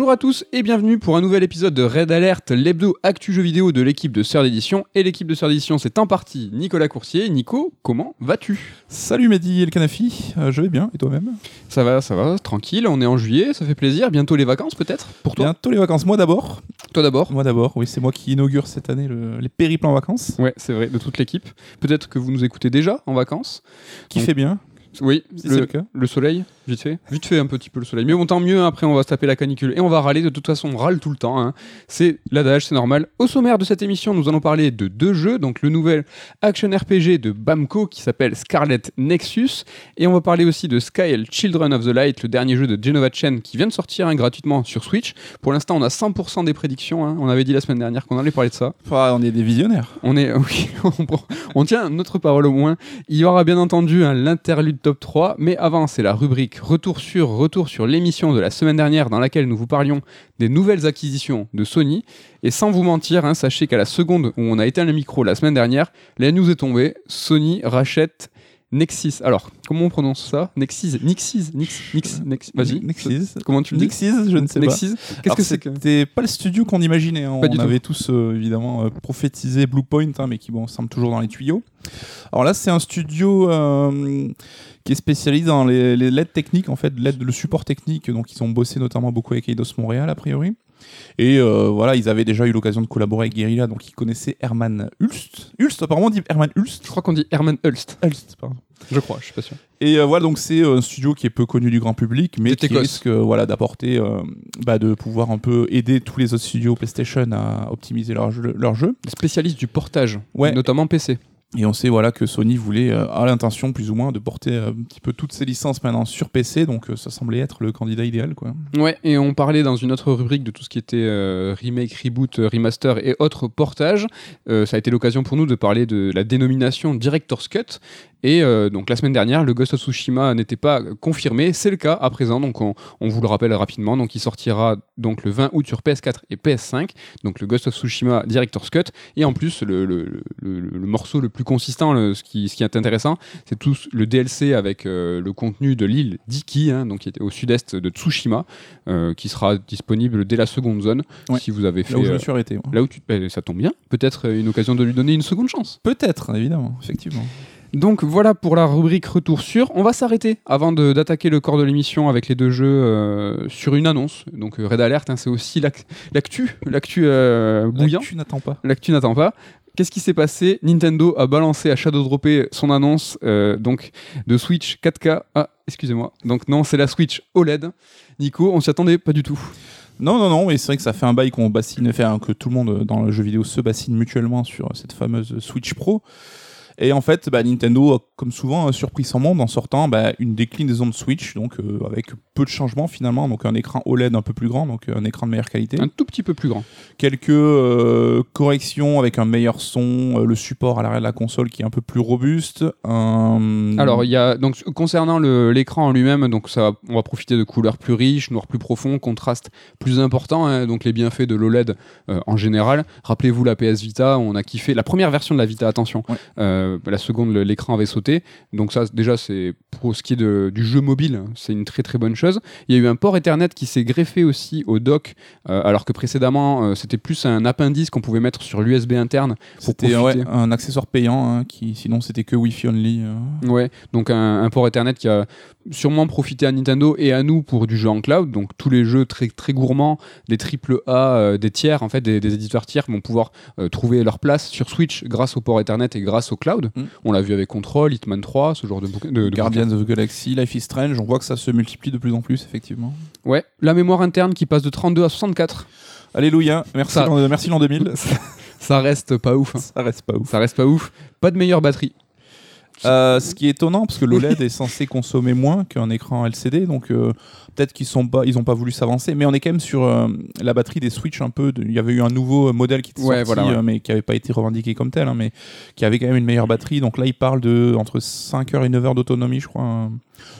Bonjour à tous et bienvenue pour un nouvel épisode de Red Alert, l'hebdo actu jeu vidéo de l'équipe de Sœur d'édition. Et l'équipe de Sœur d'édition, c'est en partie Nicolas Coursier. Nico, comment vas-tu? Salut Mehdi et le Canafi, Euh, je vais bien et toi-même? Ça va, ça va, tranquille, on est en juillet, ça fait plaisir. Bientôt les vacances peut-être? Pour toi? Bientôt les vacances, moi d'abord. Toi d'abord? Moi d'abord, oui, c'est moi qui inaugure cette année le- les périples en vacances. Ouais, c'est vrai, de toute l'équipe. Peut-être que vous nous écoutez déjà en vacances. Qui Donc, fait bien, Oui, si le cas. Le soleil, vite fait. Vite fait un petit peu le soleil. Mais bon, tant mieux, après on va se taper la canicule et on va râler. De toute façon, on râle tout le temps. hein. C'est l'adage, c'est normal. Au sommaire de cette émission, nous allons parler de deux jeux. Donc le nouvel action RPG de Bamco qui s'appelle Scarlet Nexus. Et on va parler aussi de Sky Children of the Light, le dernier jeu de Genova Chen qui vient de sortir hein, gratuitement sur Switch. Pour l'instant, on a 100% des prédictions. hein. On avait dit la semaine dernière qu'on allait parler de ça. Ah, on est des visionnaires. On est, oui, on, on tient notre parole au moins. Il y aura bien entendu un l'interlude top 3, mais avant, c'est la rubrique Retour sur, retour sur l'émission de la semaine dernière dans laquelle nous vous parlions des nouvelles acquisitions de Sony. Et sans vous mentir, hein, sachez qu'à la seconde où on a éteint le micro la semaine dernière, la news est tombée. Sony rachète Nexus. Alors, comment on prononce ça? Nexus Nixis Nix, Nix, Nex- Vas-y. Nexus. Comment tu le dis? Nexus, je ne sais pas. Nexus Qu'est-ce que c'est que C'était pas le studio qu'on imaginait. hein. On tout. avait tous euh, évidemment euh, prophétisé Bluepoint, hein, mais qui bon, semble toujours dans les tuyaux. Alors là, c'est un studio euh, qui est spécialisé dans les, les LED techniques, en fait, l'aide, le support technique. Donc, ils ont bossé notamment beaucoup avec Eidos Montréal, a priori. Et euh, voilà, ils avaient déjà eu l'occasion de collaborer avec Guerrilla, donc ils connaissaient Herman Hulst. Hulst, apparemment, on dit Herman Hulst. Je crois qu'on dit Herman Hulst. Hulst, pardon. Je crois, je suis pas sûr. Et euh, voilà, donc c'est euh, un studio qui est peu connu du grand public, mais qui risque euh, voilà, d'apporter, euh, bah, de pouvoir un peu aider tous les autres studios PlayStation à optimiser leur jeu. Leur jeu. Spécialiste du portage, Ouais. notamment PC. Et on sait voilà, que Sony voulait, euh, a l'intention plus ou moins, de porter euh, un petit peu toutes ses licences maintenant sur PC, donc euh, ça semblait être le candidat idéal. Quoi. Ouais, et on parlait dans une autre rubrique de tout ce qui était euh, remake, reboot, remaster et autres portages. Ça a été l'occasion pour nous de parler de la dénomination Director's Cut. Et donc la semaine dernière, le Ghost of Tsushima n'était pas confirmé, c'est le cas à présent. Donc on, vous le rappelle rapidement. Donc il sortira donc le 20 août sur PS4 et PS5. Donc le Ghost of Tsushima Director's Cut. Et en plus, le morceau le plus consistant, le- ce, qui, ce qui est intéressant, c'est tout le DLC avec euh, le contenu de l'île d'Iki, hein, donc qui était au sud-est de Tsushima, euh, qui sera disponible dès la seconde zone. Ouais. Si vous avez fait Là où je euh, me suis arrêté. là où tu, eh, ça tombe bien. Peut-être euh, une occasion de lui donner une seconde chance. Peut-être, évidemment, effectivement. Donc voilà pour la rubrique retour sur. On va s'arrêter avant d'attaquer le corps de l'émission avec les deux jeux euh, sur une annonce. Donc euh, Red Alert, hein, c'est aussi l'ac- l'actu, l'actu euh, bouillant. Tu n'attends pas. L'actu n'attend pas. Qu'est-ce qui s'est passé Nintendo a balancé à Shadow Dropper son annonce euh, donc de Switch 4K. Ah, excusez-moi. Donc non, c'est la Switch OLED. Nico, on s'y attendait pas du tout. Non, non, non, mais c'est vrai que ça fait un bail qu'on bassine, que tout le monde euh, dans le jeu vidéo se bassine mutuellement sur cette fameuse Switch Pro. Et en fait, bah, Nintendo a, comme souvent, surpris sans monde en sortant bah, une déclinaison de Switch, donc euh, avec peu de changements finalement, donc un écran OLED un peu plus grand, donc un écran de meilleure qualité, Un tout petit peu plus grand. quelques euh, corrections avec un meilleur son, euh, le support à l'arrière de la console qui est un peu plus robuste. Alors, il y a donc concernant l'écran en lui-même, donc ça, on va profiter de couleurs plus riches, noirs plus profonds, contraste plus important, hein, donc les bienfaits de l'OLED en général. Rappelez-vous la PS Vita, on a kiffé la première version de la Vita, attention. Ouais. Euh, la seconde, l'écran avait sauté, donc ça déjà c'est pour ce qui est de- du jeu mobile, c'est une très très bonne chose. Il y a eu un port Ethernet qui s'est greffé aussi au dock, euh, alors que précédemment euh, c'était plus un appendice qu'on pouvait mettre sur l'USB interne. C'était ouais, un accessoire payant, hein, qui sinon c'était que Wi-Fi only. euh. Ouais, donc un, un port Ethernet qui a sûrement profité à Nintendo et à nous pour du jeu en cloud. Donc tous les jeux très très gourmands, des triple A, euh, des tiers en fait, des, des éditeurs tiers vont pouvoir euh, trouver leur place sur Switch grâce au port Ethernet et grâce au cloud. Mm. On l'a vu avec Control, Hitman 3, ce genre de bouquin. De, de Guardians of the Galaxy, Life is Strange, on voit que ça se multiplie de plus en plus, effectivement. Ouais, la mémoire interne qui passe de 32 à 64. Alléluia, merci Ça- l'an merci l'an 2000. Ça reste pas ouf. hein. ça reste pas ouf. Ça reste pas ouf. Pas de meilleure batterie. Euh, ce qui est étonnant, parce que l'OLED est censé consommer moins qu'un écran LCD, donc euh, peut-être qu'ils sont pas, ils ont pas voulu s'avancer, mais on est quand même sur euh, la batterie des Switch un peu. Il y avait eu un nouveau modèle qui était Ouais, sorti, voilà, ouais. euh, mais qui avait pas été revendiqué comme tel, hein, mais qui avait quand même une meilleure batterie. Donc là, il parle de entre 5 heures et 9 heures d'autonomie, je crois. hein.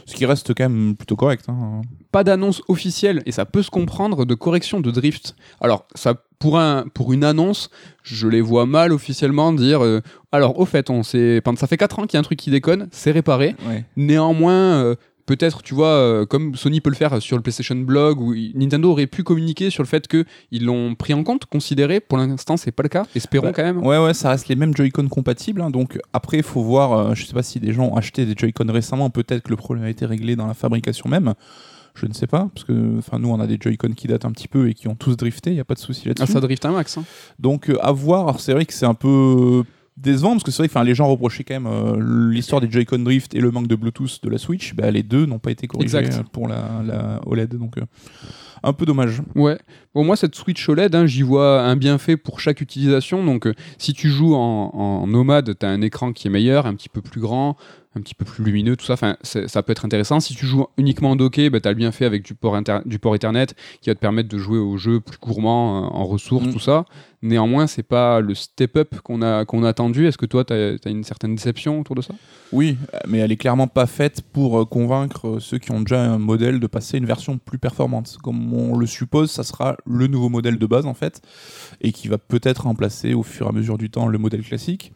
ce qui reste quand même plutôt correct. hein. Pas d'annonce officielle, et ça peut se comprendre, de correction de drift. Alors, ça, pour, un, pour une annonce, je les vois mal officiellement dire euh, alors, au fait, on sait, ça fait 4 ans qu'il y a un truc qui déconne, c'est réparé. Ouais. Néanmoins, euh, peut-être, tu vois, euh, comme Sony peut le faire sur le PlayStation Blog, ou Nintendo aurait pu communiquer sur le fait qu'ils l'ont pris en compte, considéré. Pour l'instant, c'est pas le cas. Espérons quand même. Ouais, ouais, ça reste les mêmes Joy-Con compatibles. hein, donc après, il faut voir. euh, je sais pas si des gens ont acheté des Joy-Con récemment. Peut-être que le problème a été réglé dans la fabrication même. Je ne sais pas. Parce que enfin, nous, on a des Joy-Con qui datent un petit peu et qui ont tous drifté. Il n'y a pas de souci Ah, là-dessus. ça drift un max. hein. Donc euh, à voir. C'est vrai que c'est un peu décevant parce que c'est vrai que les gens reprochaient quand même euh, l'histoire des Joy-Con drift et le manque de Bluetooth de la Switch. Bah, les deux n'ont pas été corrigés Exact. euh, pour la, la OLED. Donc euh, un peu dommage. Ouais. Pour moi, cette Switch OLED, hein, j'y vois un bienfait pour chaque utilisation. Donc, euh, si tu joues en, en nomade, tu as un écran qui est meilleur, un petit peu plus grand, un petit peu plus lumineux, tout ça. Enfin, ça peut être intéressant. Si tu joues uniquement en docké, bah, tu as le bienfait avec du port, du port Ethernet qui va te permettre de jouer au jeu plus gourmand, euh, en ressources, Mm. tout ça. Néanmoins, c'est pas le step-up qu'on a, qu'on a attendu. Est-ce que toi, tu as, une certaine déception autour de ça? Oui, mais elle est clairement pas faite pour euh, convaincre euh, ceux qui ont déjà un modèle de passer une version plus performante. Comme on le suppose, ça sera le nouveau modèle de base en fait, et qui va peut-être remplacer au fur et à mesure du temps le modèle classique.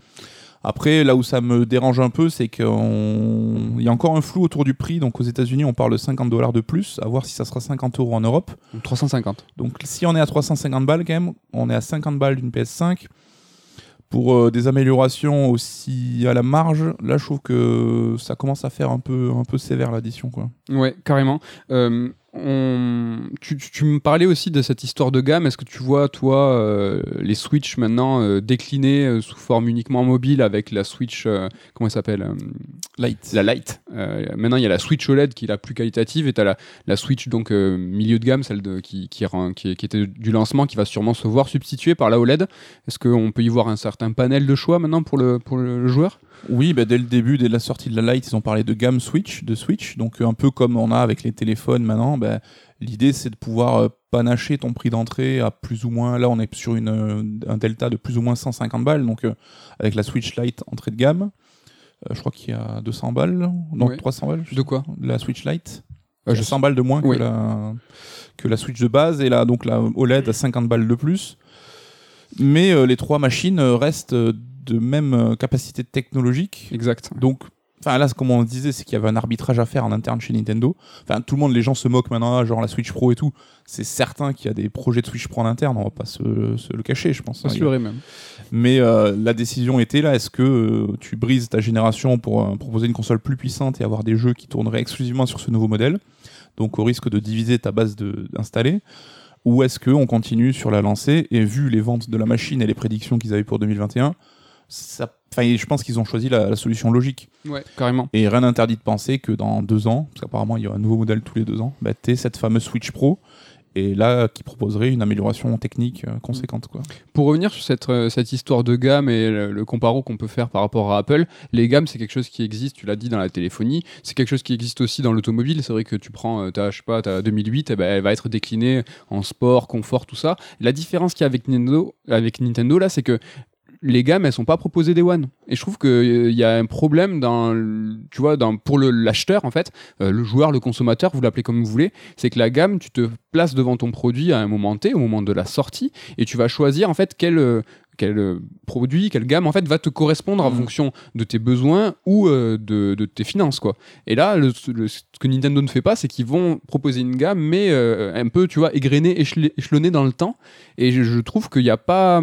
Après, là où ça me dérange un peu, c'est qu'il y a encore un flou autour du prix. Donc aux États-Unis, on parle de 50 dollars de plus, à voir si ça sera 50 euros en Europe. Donc, 350. Donc si on est à 350 balles quand même, on est à 50 balles d'une PS5. Pour euh, des améliorations aussi à la marge, là je trouve que ça commence à faire un peu, un peu sévère l'addition. quoi. Ouais, carrément. Euh, on... tu, tu- tu me parlais aussi de cette histoire de gamme. Est-ce que tu vois, toi, euh, les Switch maintenant euh, déclinés euh, sous forme uniquement mobile avec la Switch, comment elle s'appelle Light. La. Euh, maintenant, il y a la Switch OLED qui est la plus qualitative et tu as la, la Switch donc milieu de gamme, celle de, qui, qui, rend- qui, qui était du lancement, qui va sûrement se voir substituée par la OLED. Est-ce qu'on peut y voir un certain panel de choix maintenant pour le, pour le joueur? Oui, bah, dès le début, dès la sortie de la Lite, ils ont parlé de gamme Switch, de Switch. Donc euh, un peu comme on a avec les téléphones maintenant, bah, l'idée c'est de pouvoir euh, panacher ton prix d'entrée à plus ou moins. Là, on est sur une, euh, un delta de plus ou moins 150 balles. Donc euh, avec la Switch Lite entrée de gamme, euh, je crois qu'il y a 200 balles, non Ouais. 300 balles. De quoi La Switch Lite. Euh, je je 100 balles de moins Oui. que, la, que la Switch de base et là donc la OLED à 50 balles de plus. Mais euh, les trois machines restent de même euh, capacité technologique. Exact. Donc, enfin là, comme on disait, c'est qu'il y avait un arbitrage à faire en interne chez Nintendo. Enfin, tout le monde, les gens se moquent maintenant, genre la Switch Pro et tout. C'est certain qu'il y a des projets de Switch Pro en interne, on va pas se, se le cacher, je pense. Hein. ferait même. Mais euh, la décision était là. Est-ce que euh, tu brises ta génération pour euh, proposer une console plus puissante et avoir des jeux qui tourneraient exclusivement sur ce nouveau modèle Donc au risque de diviser ta base d'installer Ou est-ce qu'on continue sur la lancée Et vu les ventes de la machine et les prédictions qu'ils avaient pour 2021, ça, je pense qu'ils ont choisi la, la solution logique. Ouais, carrément. Et rien n'interdit de penser que dans deux ans, parce qu'apparemment il y aura un nouveau modèle tous les deux ans, bah, tu cette fameuse Switch Pro. Et là, qui proposerait une amélioration technique euh, conséquente. Quoi. Pour revenir sur cette, euh, cette histoire de gamme et le, le comparo qu'on peut faire par rapport à Apple, les gammes, c'est quelque chose qui existe, tu l'as dit, dans la téléphonie. C'est quelque chose qui existe aussi dans l'automobile. C'est vrai que tu prends, euh, ta, je sais pas, ta 2008, eh ben, elle va être déclinée en sport, confort, tout ça. La différence qu'il y a avec Nintendo, avec Nintendo là, c'est que les gammes, elles sont pas proposées des One. Et je trouve qu'il y a un problème dans, tu vois, dans, pour le- l'acheteur, en fait, euh, le joueur, le consommateur, vous l'appelez comme vous voulez, c'est que la gamme, tu te places devant ton produit à un moment T, au moment de la sortie, et tu vas choisir, en fait, quel, euh, quel euh, produit, quelle gamme, en fait, va te correspondre en Mhm. fonction de tes besoins ou euh, de, de tes finances, quoi. Et là, le- le- ce que Nintendo ne fait pas, c'est qu'ils vont proposer une gamme, mais euh, un peu, tu vois, égrenée, échelonnée dans le temps. Et je, je trouve qu'il n'y a pas.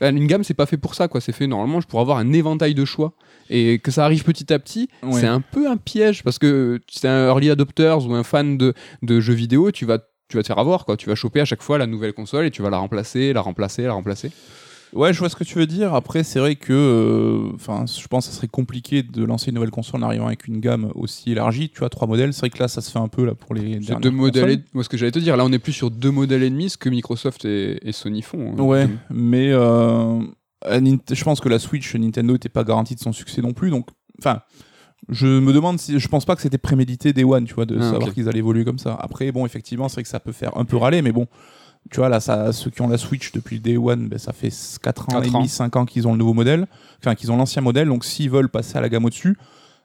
Enfin, une gamme, c'est pas fait pour ça, quoi. C'est fait normalement pour avoir un éventail de choix. Et que ça arrive petit à petit, Ouais. c'est un peu un piège parce que c'est un early adopters ou un fan de, de jeux vidéo, tu vas, tu vas te faire avoir, quoi. Tu vas choper à chaque fois la nouvelle console et tu vas la remplacer, la remplacer, la remplacer. Ouais, je vois ce que tu veux dire. Après, c'est vrai que, euh, enfin, je pense que ça serait compliqué de lancer une nouvelle console en arrivant avec une gamme aussi élargie. Tu vois, trois modèles. C'est vrai que là, ça se fait un peu là pour les deux modèles. et- Moi, ce que j'allais te dire, là, on est plus sur deux modèles et demi, ce que Microsoft et, et Sony font. hein. Ouais, mais euh, je pense que la Switch Nintendo n'était pas garantie de son succès non plus. Donc, enfin, je me demande si, je pense pas que c'était prémédité Day One, tu vois, de Ah, savoir qu'ils allaient évoluer comme ça. Après, bon, effectivement, c'est vrai que ça peut faire un peu râler, mais bon. Tu vois, là, ça, ceux qui ont la Switch depuis le Day One, ben, ça fait 4 ans et ans. demi, 5 ans qu'ils ont le nouveau modèle, enfin, qu'ils ont l'ancien modèle. Donc, s'ils veulent passer à la gamme au-dessus,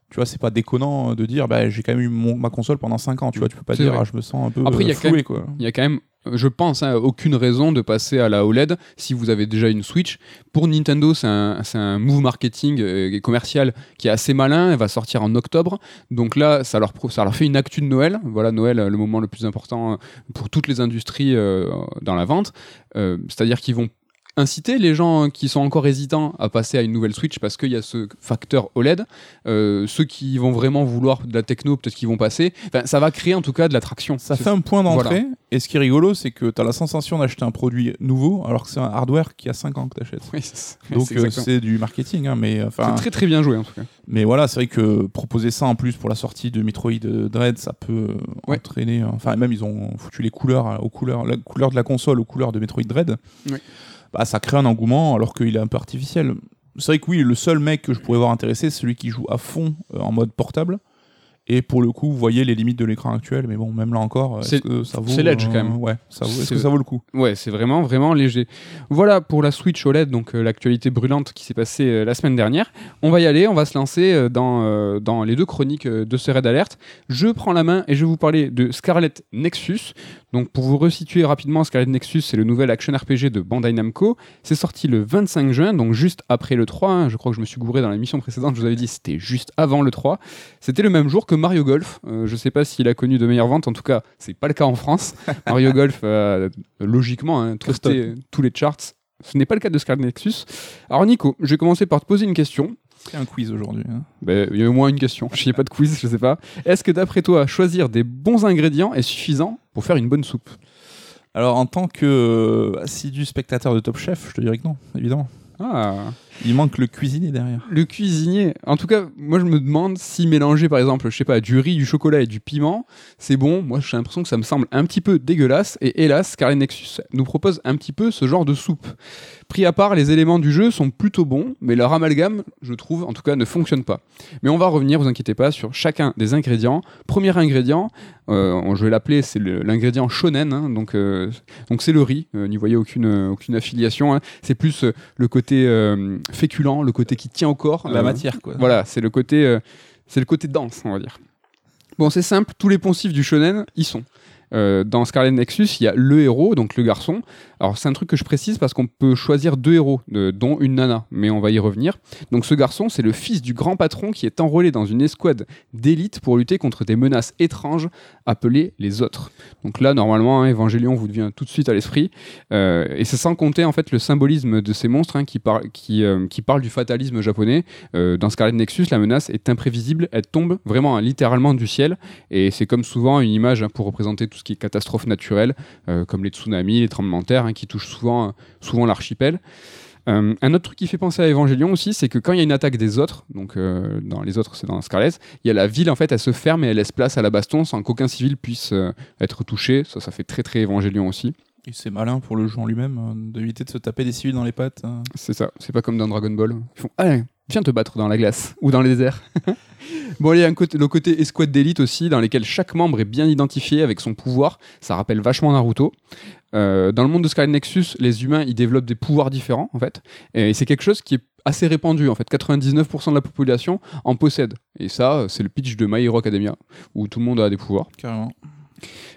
Tu vois, c'est pas déconnant de dire, bah, j'ai quand même eu mon- ma console pendant 5 ans. Tu vois, tu peux pas dire, ah, je me sens un peu Après, il y a euh, quand floué, même- quoi. Il y a quand même, je pense, hein, aucune raison de passer à la OLED si vous avez déjà une Switch. Pour Nintendo, c'est un, un move marketing euh, et commercial qui est assez malin. Elle va sortir en octobre. Donc là, ça leur, ça leur fait une actu de Noël. Voilà, Noël, euh, le moment le plus important euh, pour toutes les industries euh, dans la vente. Euh, C'est-à-dire qu'ils vont inciter les gens qui sont encore hésitants à passer à une nouvelle Switch parce qu'il y a ce facteur OLED. Euh, ceux qui vont vraiment vouloir de la techno, peut-être qu'ils vont passer. Enfin, ça va créer en tout cas de l'attraction. Ça fait un point d'entrée. Voilà. Et ce qui est rigolo, c'est que tu as la sensation d'acheter un produit nouveau, alors que c'est un hardware qui a 5 ans que tu achètes. Oui, Donc c'est euh, c'est du marketing, hein, mais C'est très très bien joué en tout cas. mais voilà, c'est vrai que proposer ça en plus pour la sortie de Metroid Dread, ça peut euh, Ouais. entraîner. Enfin, même ils ont foutu les couleurs aux couleurs, la couleur de la console aux couleurs de Metroid Dread. Oui. Bah, ça crée un engouement alors qu'il est un peu artificiel. C'est vrai que oui, le seul mec que je pourrais voir intéressé, c'est celui qui joue à fond euh, en mode portable. Et pour le coup, vous voyez les limites de l'écran actuel, mais bon, même là encore, est-ce C'est- que ça vaut c'est l'edge, quand même. Ouais, ça vaut. Est-ce que ça vaut le coup? Ouais, c'est vraiment vraiment léger. Voilà pour la Switch OLED, donc euh, l'actualité brûlante qui s'est passée euh, la semaine dernière. On va y aller, on va se lancer euh, dans, euh, dans les deux chroniques euh, de ce raid alerte. Je prends la main et je vais vous parler de Scarlet Nexus. Donc pour vous resituer rapidement, Scarlet Nexus, c'est le nouvel action RPG de Bandai Namco. C'est sorti le 25 juin, donc juste après le 3. hein. Je crois que je me suis gouré dans l'émission précédente, je vous avais dit c'était juste avant le 3. C'était le même jour que Mario Golf. Euh, je sais pas s'il a connu de meilleures ventes, en tout cas, c'est pas le cas en France. Mario Golf, euh, logiquement, hein, tous les charts. Ce n'est pas le cas de Scarlet Nexus. Alors Nico, je vais commencer par te poser une question. C'est un quiz aujourd'hui. hein. Ben, il y a au moins une question. Je n'y ai pas de quiz, je sais pas. Est-ce que d'après toi, choisir des bons ingrédients est suffisant pour faire une bonne soupe? Alors, en tant que euh, assidu spectateur de Top Chef, je te dirais que non, évidemment. Ah, Il manque le cuisinier derrière. le cuisinier. En tout cas, moi je me demande si mélanger par exemple, je sais pas, du riz, du chocolat et du piment, c'est bon. Moi j'ai l'impression que ça me semble un petit peu dégueulasse. Et hélas, Scarlet Nexus nous propose un petit peu ce genre de soupe. Pris à part, les éléments du jeu sont plutôt bons, mais leur amalgame, je trouve, en tout cas, ne fonctionne pas. Mais on va revenir, vous inquiétez pas, sur chacun des ingrédients. Premier ingrédient, euh, je vais l'appeler, c'est l'ingrédient shonen, hein, donc euh, donc c'est le riz. Euh, N'y voyez aucune affiliation. hein. C'est plus le côté féculent, le côté qui tient au corps, La matière, quoi. Voilà, c'est le côté euh, c'est le côté dense, on va dire. Bon, c'est simple, tous les poncifs du shonen y sont. Euh, dans Scarlet Nexus, il y a le héros, donc le garçon. Alors c'est un truc que je précise parce qu'on peut choisir deux héros, dont une nana, mais on va y revenir. Donc ce garçon, c'est le fils du grand patron qui est enrôlé dans une escouade d'élite pour lutter contre des menaces étranges appelées les autres. Donc là, normalement, hein, Evangelion vous vient tout de suite à l'esprit. Euh, et c'est sans compter en fait le symbolisme de ces monstres hein, euh, qui parlent du fatalisme japonais. Euh, dans Scarlet Nexus, la menace est imprévisible, elle tombe vraiment hein, littéralement du ciel. Et c'est comme souvent une image hein, pour représenter tout ce qui est catastrophe naturelle, comme les tsunamis, les tremblements de terre, hein, qui touchent souvent, souvent l'archipel. Euh, un autre truc qui fait penser à Evangelion aussi, c'est que quand il y a une attaque des autres, donc euh, dans les autres c'est dans Scarlet, il y a la ville en fait, elle se ferme et elle laisse place à la baston sans qu'aucun civil puisse euh, être touché. Ça, ça fait très très Evangelion aussi. Et c'est malin pour le jeu en lui-même euh, d'éviter de se taper des civils dans les pattes. euh. C'est ça, c'est pas comme dans Dragon Ball. Ils font Allez, viens te battre dans la glace ou dans les déserts. bon, il y a le côté escouade d'élite aussi, dans lesquels chaque membre est bien identifié avec son pouvoir. Ça rappelle vachement Naruto. Euh, dans le monde de Scarlet Nexus, les humains ils développent des pouvoirs différents en fait, et c'est quelque chose qui est assez répandu en fait. 99% de la population en possède, et ça c'est le pitch de My Hero Academia où tout le monde a des pouvoirs. Carrément.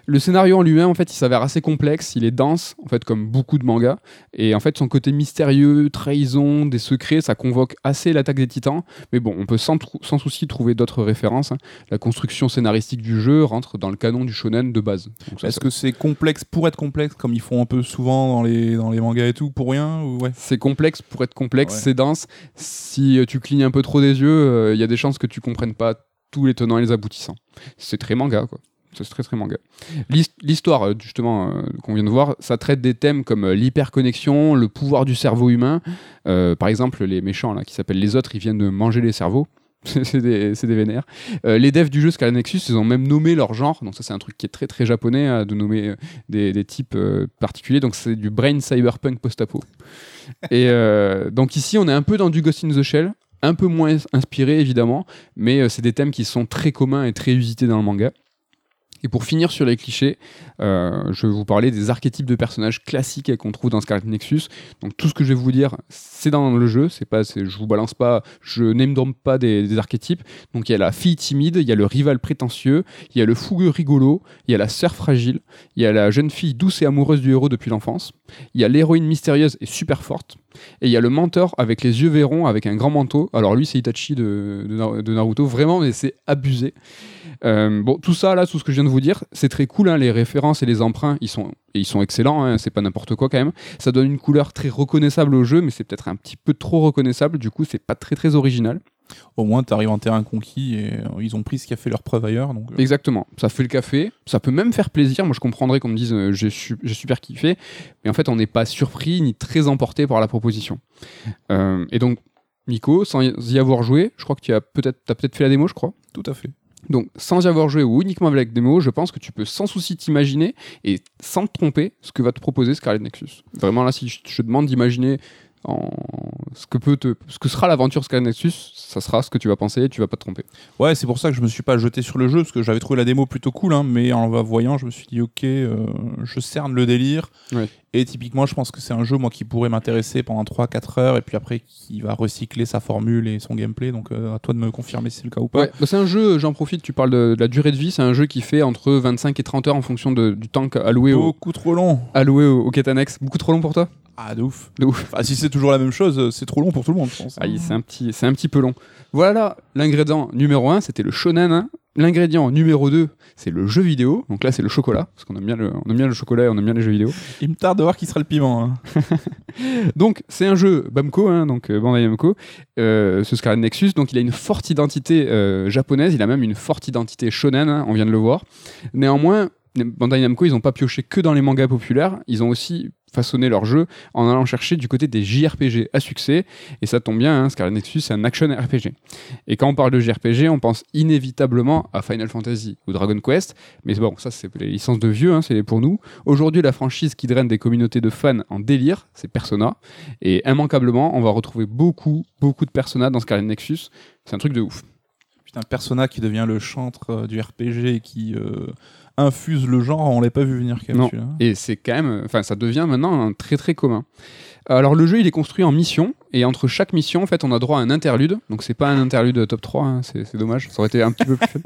Le scénario en lui-même, en fait, il s'avère assez complexe. Il est dense, en fait, comme beaucoup de mangas. Et en fait, son côté mystérieux, trahison, des secrets, ça convoque assez l'attaque des titans. Mais bon, on peut sans, souci trouver d'autres références. hein. La construction scénaristique du jeu rentre dans le canon du shonen de base. Est-ce que c'est complexe pour être complexe, comme ils font un peu souvent dans les, dans les mangas et tout, pour rien ou ouais? C'est complexe pour être complexe, Ouais. c'est dense. Si euh, tu clignes un peu trop des yeux, euh, il y a des chances que tu comprennes pas tous les tenants et les aboutissants. C'est très manga, quoi. C'est très très manga. L'his- L'histoire, euh, justement, euh, qu'on vient de voir, ça traite des thèmes comme euh, l'hyperconnexion, le pouvoir du cerveau humain. Par exemple, les méchants là, qui s'appellent les autres, ils viennent de manger les cerveaux. c'est des, des vénères. Les devs du jeu Scarlet Nexus, ils ont même nommé leur genre. Donc ça, c'est un truc qui est très très japonais, hein, de nommer des, des types particuliers. Donc c'est du brain cyberpunk post-apo. Et donc ici, on est un peu dans du Ghost in the Shell, un peu moins inspiré évidemment, mais c'est des thèmes qui sont très communs et très usités dans le manga. Et pour finir sur les clichés, euh, je vais vous parler des archétypes de personnages classiques qu'on trouve dans Scarlet Nexus. Donc tout ce que je vais vous dire, c'est dans le jeu. C'est pas, je vous balance pas, je n'aime pas des, archétypes. Donc il y a la fille timide, il y a le rival prétentieux, il y a le fougueux rigolo, il y a la sœur fragile, il y a la jeune fille douce et amoureuse du héros depuis l'enfance, il y a l'héroïne mystérieuse et super forte, et il y a le mentor avec les yeux verrons avec un grand manteau. Alors lui c'est Itachi de Naruto, vraiment, mais c'est abusé. Euh, bon, tout ça, là, tout ce que je viens de vous dire, c'est très cool. Hein, les références et les emprunts, ils sont, ils sont excellents. Hein, c'est pas n'importe quoi quand même. Ça donne une couleur très reconnaissable au jeu, mais c'est peut-être un petit peu trop reconnaissable. Du coup, c'est pas très très original. Au moins, tu arrives en terrain conquis et euh, ils ont pris ce qui a fait leur preuve ailleurs. Donc, euh. Exactement. Ça fait le café. Ça peut même faire plaisir. Moi, je comprendrais qu'on me dise j'ai, super kiffé. Mais en fait, on n'est pas surpris ni très emporté par la proposition. et donc, Nico, sans y avoir joué, je crois que tu as peut-être, as peut-être fait la démo, je crois. Tout à fait. Donc, sans y avoir joué ou uniquement avec des mots, je pense que tu peux sans souci t'imaginer et sans te tromper ce que va te proposer Scarlet Nexus. Vraiment, là, si je te demande d'imaginer ce que peut te, ce que sera l'aventure Sky Nexus, ça sera ce que tu vas penser, et tu vas pas te tromper. Ouais, c'est pour ça que je me suis pas jeté sur le jeu parce que j'avais trouvé la démo plutôt cool, hein, mais en la voyant, je me suis dit ok, euh, je cerne le délire. Et typiquement, je pense que c'est un jeu moi qui pourrait m'intéresser pendant 3-4 heures et puis après qui va recycler sa formule et son gameplay. Donc euh, à toi de me confirmer si c'est le cas ou pas. Ouais, bah, c'est un jeu, j'en profite, tu parles de, la durée de vie, c'est un jeu qui fait entre 25 et 30 heures en fonction du temps alloué Beaucoup trop long. Alloué au, au quête annexe. Beaucoup trop long pour toi? Ah, de ouf. De ouf. si c'est toujours la même chose, c'est trop long pour tout le monde, je pense. Ah, c'est un, petit, c'est un petit peu long. Voilà, l'ingrédient numéro 1, c'était le shonen. Hein. L'ingrédient numéro 2, c'est le jeu vidéo. Donc là, c'est le chocolat, parce qu'on aime, bien le, on aime bien le chocolat et on aime bien les jeux vidéo. Il me tarde de voir qui sera le piment. Hein. donc, c'est un jeu Bamco, hein, donc euh, Bandai Namco, euh, ce Scarlet Nexus. Donc, il a une forte identité euh, japonaise, il a même une forte identité shonen, hein, on vient de le voir. Néanmoins, Bandai Namco, ils n'ont pas pioché que dans les mangas populaires, ils ont aussi façonné leur jeu en allant chercher du côté des JRPG à succès. Et ça tombe bien, hein, Scarlet Nexus, c'est un action RPG. Et quand on parle de JRPG, on pense inévitablement à Final Fantasy ou Dragon Quest. Mais bon, ça, c'est les licences de vieux, hein, c'est pour nous. Aujourd'hui, la franchise qui draine des communautés de fans en délire, c'est Persona. Et immanquablement, on va retrouver beaucoup, beaucoup de Persona dans Scarlet Nexus. C'est un truc de ouf. Putain, Persona qui devient le chantre euh, du RPG et qui. Euh, infuse le genre, on l'a pas vu venir quand même. Et c'est quand même, enfin, ça devient maintenant un très très commun. Alors le jeu il est construit en mission et entre chaque mission en fait on a droit à un interlude. Donc c'est pas un interlude top 3 hein, c'est dommage ça aurait été un petit peu plus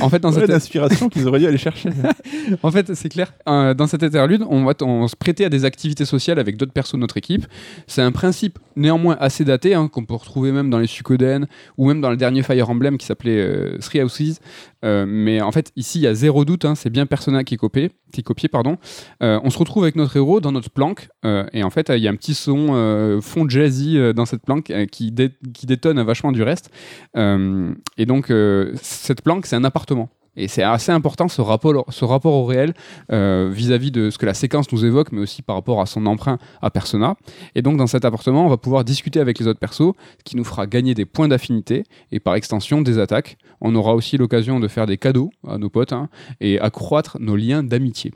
en fait dans cette inspiration qu'ils auraient dû aller chercher. En fait c'est clair euh, dans cet interlude on va on se prêter à des activités sociales avec d'autres personnes de notre équipe. C'est un principe néanmoins assez daté hein, qu'on peut retrouver même dans les Suikoden ou même dans le dernier Fire Emblem qui s'appelait euh, Three Houses. Euh, mais en fait ici il y a zéro doute hein, c'est bien Persona qui est copié qui copié pardon. On se retrouve avec notre héros dans notre planque et en fait il y a un petit son euh, fond jazzy euh, dans cette planque euh, qui, qui détonne vachement du reste. et donc, cette planque, c'est un appartement. Et c'est assez important ce rapport, ce rapport au réel vis-à-vis de ce que la séquence nous évoque, mais aussi par rapport à son emprunt à Persona. Et donc dans cet appartement, on va pouvoir discuter avec les autres persos, ce qui nous fera gagner des points d'affinité et par extension des attaques. On aura aussi l'occasion de faire des cadeaux à nos potes hein, et accroître nos liens d'amitié.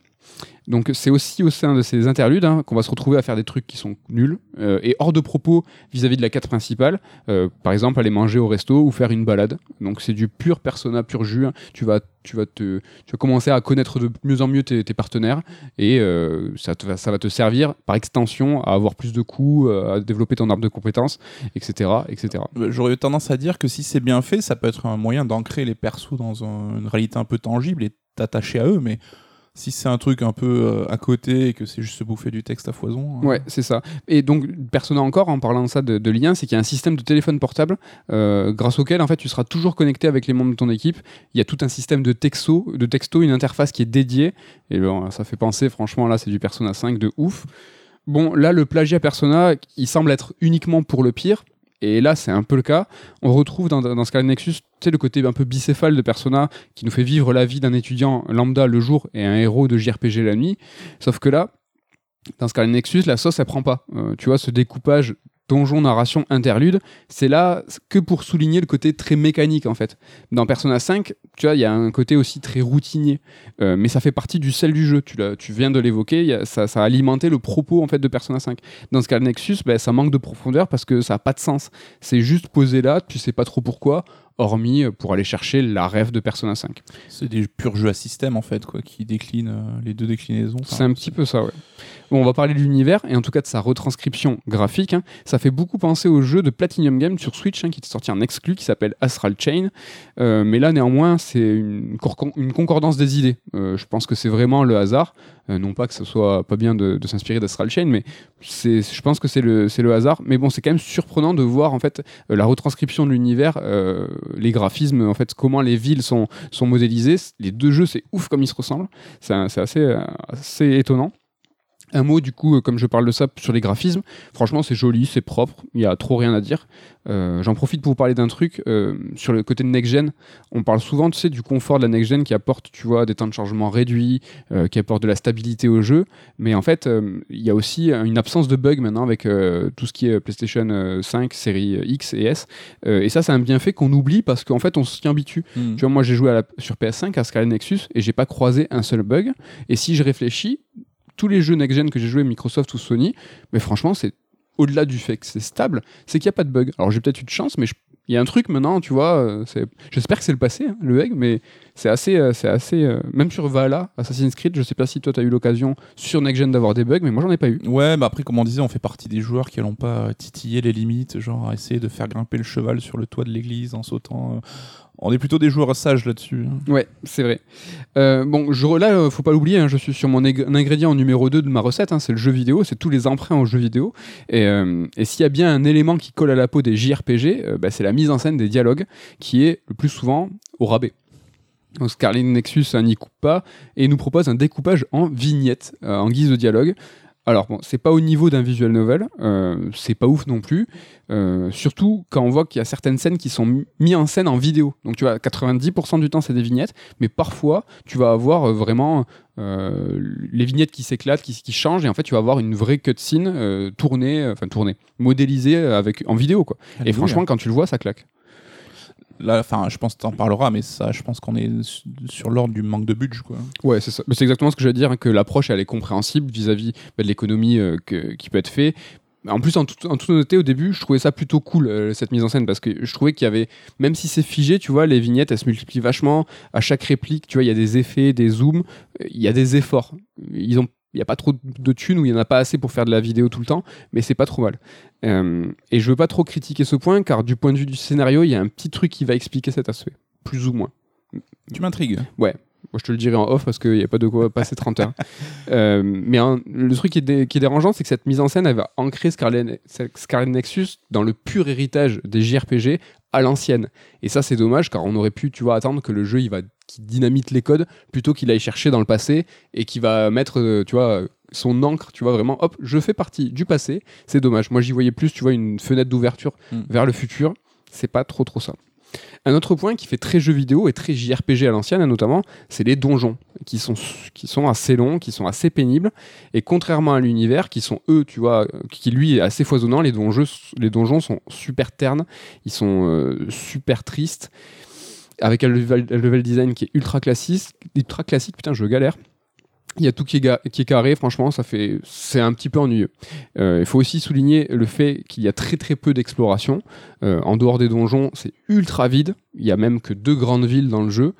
Donc c'est aussi au sein de ces interludes hein, qu'on va se retrouver à faire des trucs qui sont nuls euh, et hors de propos vis-à-vis de la quête principale. Euh, par exemple, aller manger au resto ou faire une balade. Donc c'est du pur persona, pur jus. Hein. Tu vas, tu vas te, tu vas commencer à connaître de mieux en mieux tes, partenaires et euh, ça, va te servir par extension à avoir plus de coups, à développer ton arbre de compétences, etc., etc. J'aurais tendance à dire que si c'est bien fait, ça peut être un moyen d'ancrer les persos dans une réalité un peu tangible et t'attacher à eux, mais si c'est un truc un peu euh, à côté et que c'est juste se bouffer du texte à foison. Hein. Ouais, c'est ça. Et donc, Persona encore, en parlant de ça de, lien, c'est qu'il y a un système de téléphone portable euh, grâce auquel en fait tu seras toujours connecté avec les membres de ton équipe. Il y a tout un système de texto, de texto, une interface qui est dédiée. Et bon, ça fait penser, franchement, là, c'est du Persona 5 de ouf. Bon, là, le plagiat Persona, il semble être uniquement pour le pire. Et là, c'est un peu le cas. On retrouve dans, dans Scarlet Nexus, le côté un peu bicéphale de Persona qui nous fait vivre la vie d'un étudiant lambda le jour et un héros de JRPG la nuit. Sauf que là, dans Scarlet Nexus, la sauce, elle prend pas. Euh, tu vois, ce découpage donjon narration interlude, c'est là que pour souligner le côté très mécanique en fait. Dans Persona 5, tu vois, il y a un côté aussi très routinier, euh, mais ça fait partie du sel du jeu. Tu, tu viens de l'évoquer, ça, ça, a alimenté le propos en fait de Persona 5. Dans ce cas Nexus, ben, ça manque de profondeur parce que ça n'a pas de sens. C'est juste posé là, tu sais pas trop pourquoi. Hormis euh, pour aller chercher la rêve de Persona 5. C'est des purs jeux à système en fait, quoi, qui déclinent euh, les deux déclinaisons. C'est un petit peu ça, ouais. Bon, on va parler de l'univers et en tout cas de sa retranscription graphique. hein. Ça fait beaucoup penser au jeu de Platinum Games sur Switch hein, qui est sorti en exclu qui s'appelle Astral Chain. Euh, mais là, néanmoins, c'est une, concordance des idées. Euh, je pense que c'est vraiment le hasard. Euh, non pas que ce soit pas bien de, s'inspirer d'Astral Chain, mais je pense que c'est le, le hasard. Mais bon, c'est quand même surprenant de voir en fait euh, la retranscription de l'univers, euh, les graphismes, en fait, comment les villes sont, sont modélisées. Les deux jeux, c'est ouf comme ils se ressemblent. C'est, assez, assez étonnant. Un mot, du coup, euh, comme je parle de ça, sur les graphismes. Franchement, c'est joli, c'est propre, il y a trop rien à dire. Euh, J'en profite pour vous parler d'un truc. euh, sur le côté de next-gen, on parle souvent, tu sais, du confort de la next-gen qui apporte, tu vois, des temps de chargement réduits, euh, qui apporte de la stabilité au jeu. Mais en fait, il y a aussi une absence de bugs maintenant avec tout ce qui est PlayStation euh, 5, série X et S. Et ça, c'est un bienfait qu'on oublie parce qu'en fait, on s'y habitue. Hmm. Tu vois, moi j'ai joué à la- sur PS5 à Scarlet Nexus et j'ai pas croisé un seul bug. Et si je réfléchis, tous les jeux next-gen que j'ai joué Microsoft ou Sony, mais franchement, c'est au-delà du fait que c'est stable, c'est qu'il n'y a pas de bug. Alors j'ai peut-être eu de chance, mais il y a un truc maintenant, tu vois, euh, j'espère que c'est le passé, hein, le bug, mais c'est assez, euh, assez, euh, même sur Valhalla, Assassin's Creed, je sais pas si toi tu as eu l'occasion sur next gen d'avoir des bugs, mais moi j'en ai pas eu. Ouais, bah après, comme on disait, on fait partie des joueurs qui n'ont pas titillé les limites, genre essayer de faire grimper le cheval sur le toit de l'église en sautant. On est plutôt des joueurs sages là-dessus. hein. Ouais, c'est vrai. Euh, bon, je, là, euh, faut pas l'oublier, hein, je suis sur mon ingrédient numéro 2 de ma recette, hein, c'est le jeu vidéo, c'est tous les emprunts au jeu vidéo. Et, euh, et s'il y a bien un élément qui colle à la peau des JRPG, euh, bah, c'est la mise en scène des dialogues, qui est le plus souvent au rabais. Donc Nexus n'y coupe pas et nous propose un découpage en vignettes, en guise de dialogue. Alors bon, c'est pas au niveau d'un visual novel, euh, c'est pas ouf non plus, euh, surtout quand on voit qu'il y a certaines scènes qui sont mi- mises en scène en vidéo. Donc tu vois, 90% du temps c'est des vignettes, mais parfois tu vas avoir euh, vraiment euh, les vignettes qui s'éclatent, qui, qui changent, et en fait tu vas avoir une vraie cutscene tournée, enfin tournée, modélisée avec, en vidéo quoi. Et franchement, quand tu le vois, ça claque. Là, enfin, je pense que t'en parleras, mais ça, je pense qu'on est su- sur l'ordre du manque de budget, quoi. Ouais, c'est ça. C'est exactement ce que je veux dire, hein, que l'approche elle est compréhensible vis-à-vis bah, de l'économie euh, qui peut être fait. En plus, en, tout- en toute honnêteté, au début, je trouvais ça plutôt cool, euh, cette mise en scène, parce que je trouvais qu'il y avait, même si c'est figé, tu vois, les vignettes, elles se multiplient vachement. À chaque réplique, tu vois, il y a des effets, des zooms, euh, il y a des efforts. Ils ont il n'y a pas trop de thunes ou il n'y en a pas assez pour faire de la vidéo tout le temps, mais c'est pas trop mal. Euh, et je veux pas trop critiquer ce point, car du point de vue du scénario, il y a un petit truc qui va expliquer cet aspect, plus ou moins. Tu m'intrigues. Moi, je te le dirai en off parce qu'il n'y a pas de quoi passer 30 heures. Euh, mais hein, le truc qui est, dé- qui est dérangeant, c'est que cette mise en scène, elle va ancrer Scarlet, Scarlet Nexus dans le pur héritage des JRPG à l'ancienne. Et ça, c'est dommage car on aurait pu, tu vois, attendre que le jeu il va, qui dynamite les codes plutôt qu'il aille chercher dans le passé et qui va mettre, euh, tu vois, son encre, tu vois, vraiment, hop, je fais partie du passé. C'est dommage. Moi, j'y voyais plus, tu vois, une fenêtre d'ouverture Mm. vers le futur. C'est pas trop, trop ça. Un autre point qui fait très jeu vidéo et très JRPG à l'ancienne, notamment, c'est les donjons, qui sont, qui sont assez longs, qui sont assez pénibles. Et contrairement à l'univers, qui sont eux, tu vois, qui lui est assez foisonnant, les donjons, les donjons sont super ternes, ils sont euh, super tristes, avec un level, design qui est ultra classique, ultra classique, putain, je galère. Il y a tout qui est, carré, franchement, ça fait, c'est un petit peu ennuyeux. Euh, il faut aussi souligner le fait qu'il y a très très peu d'exploration. Euh, en dehors des donjons, c'est ultra vide. Il y a même que deux grandes villes dans le jeu.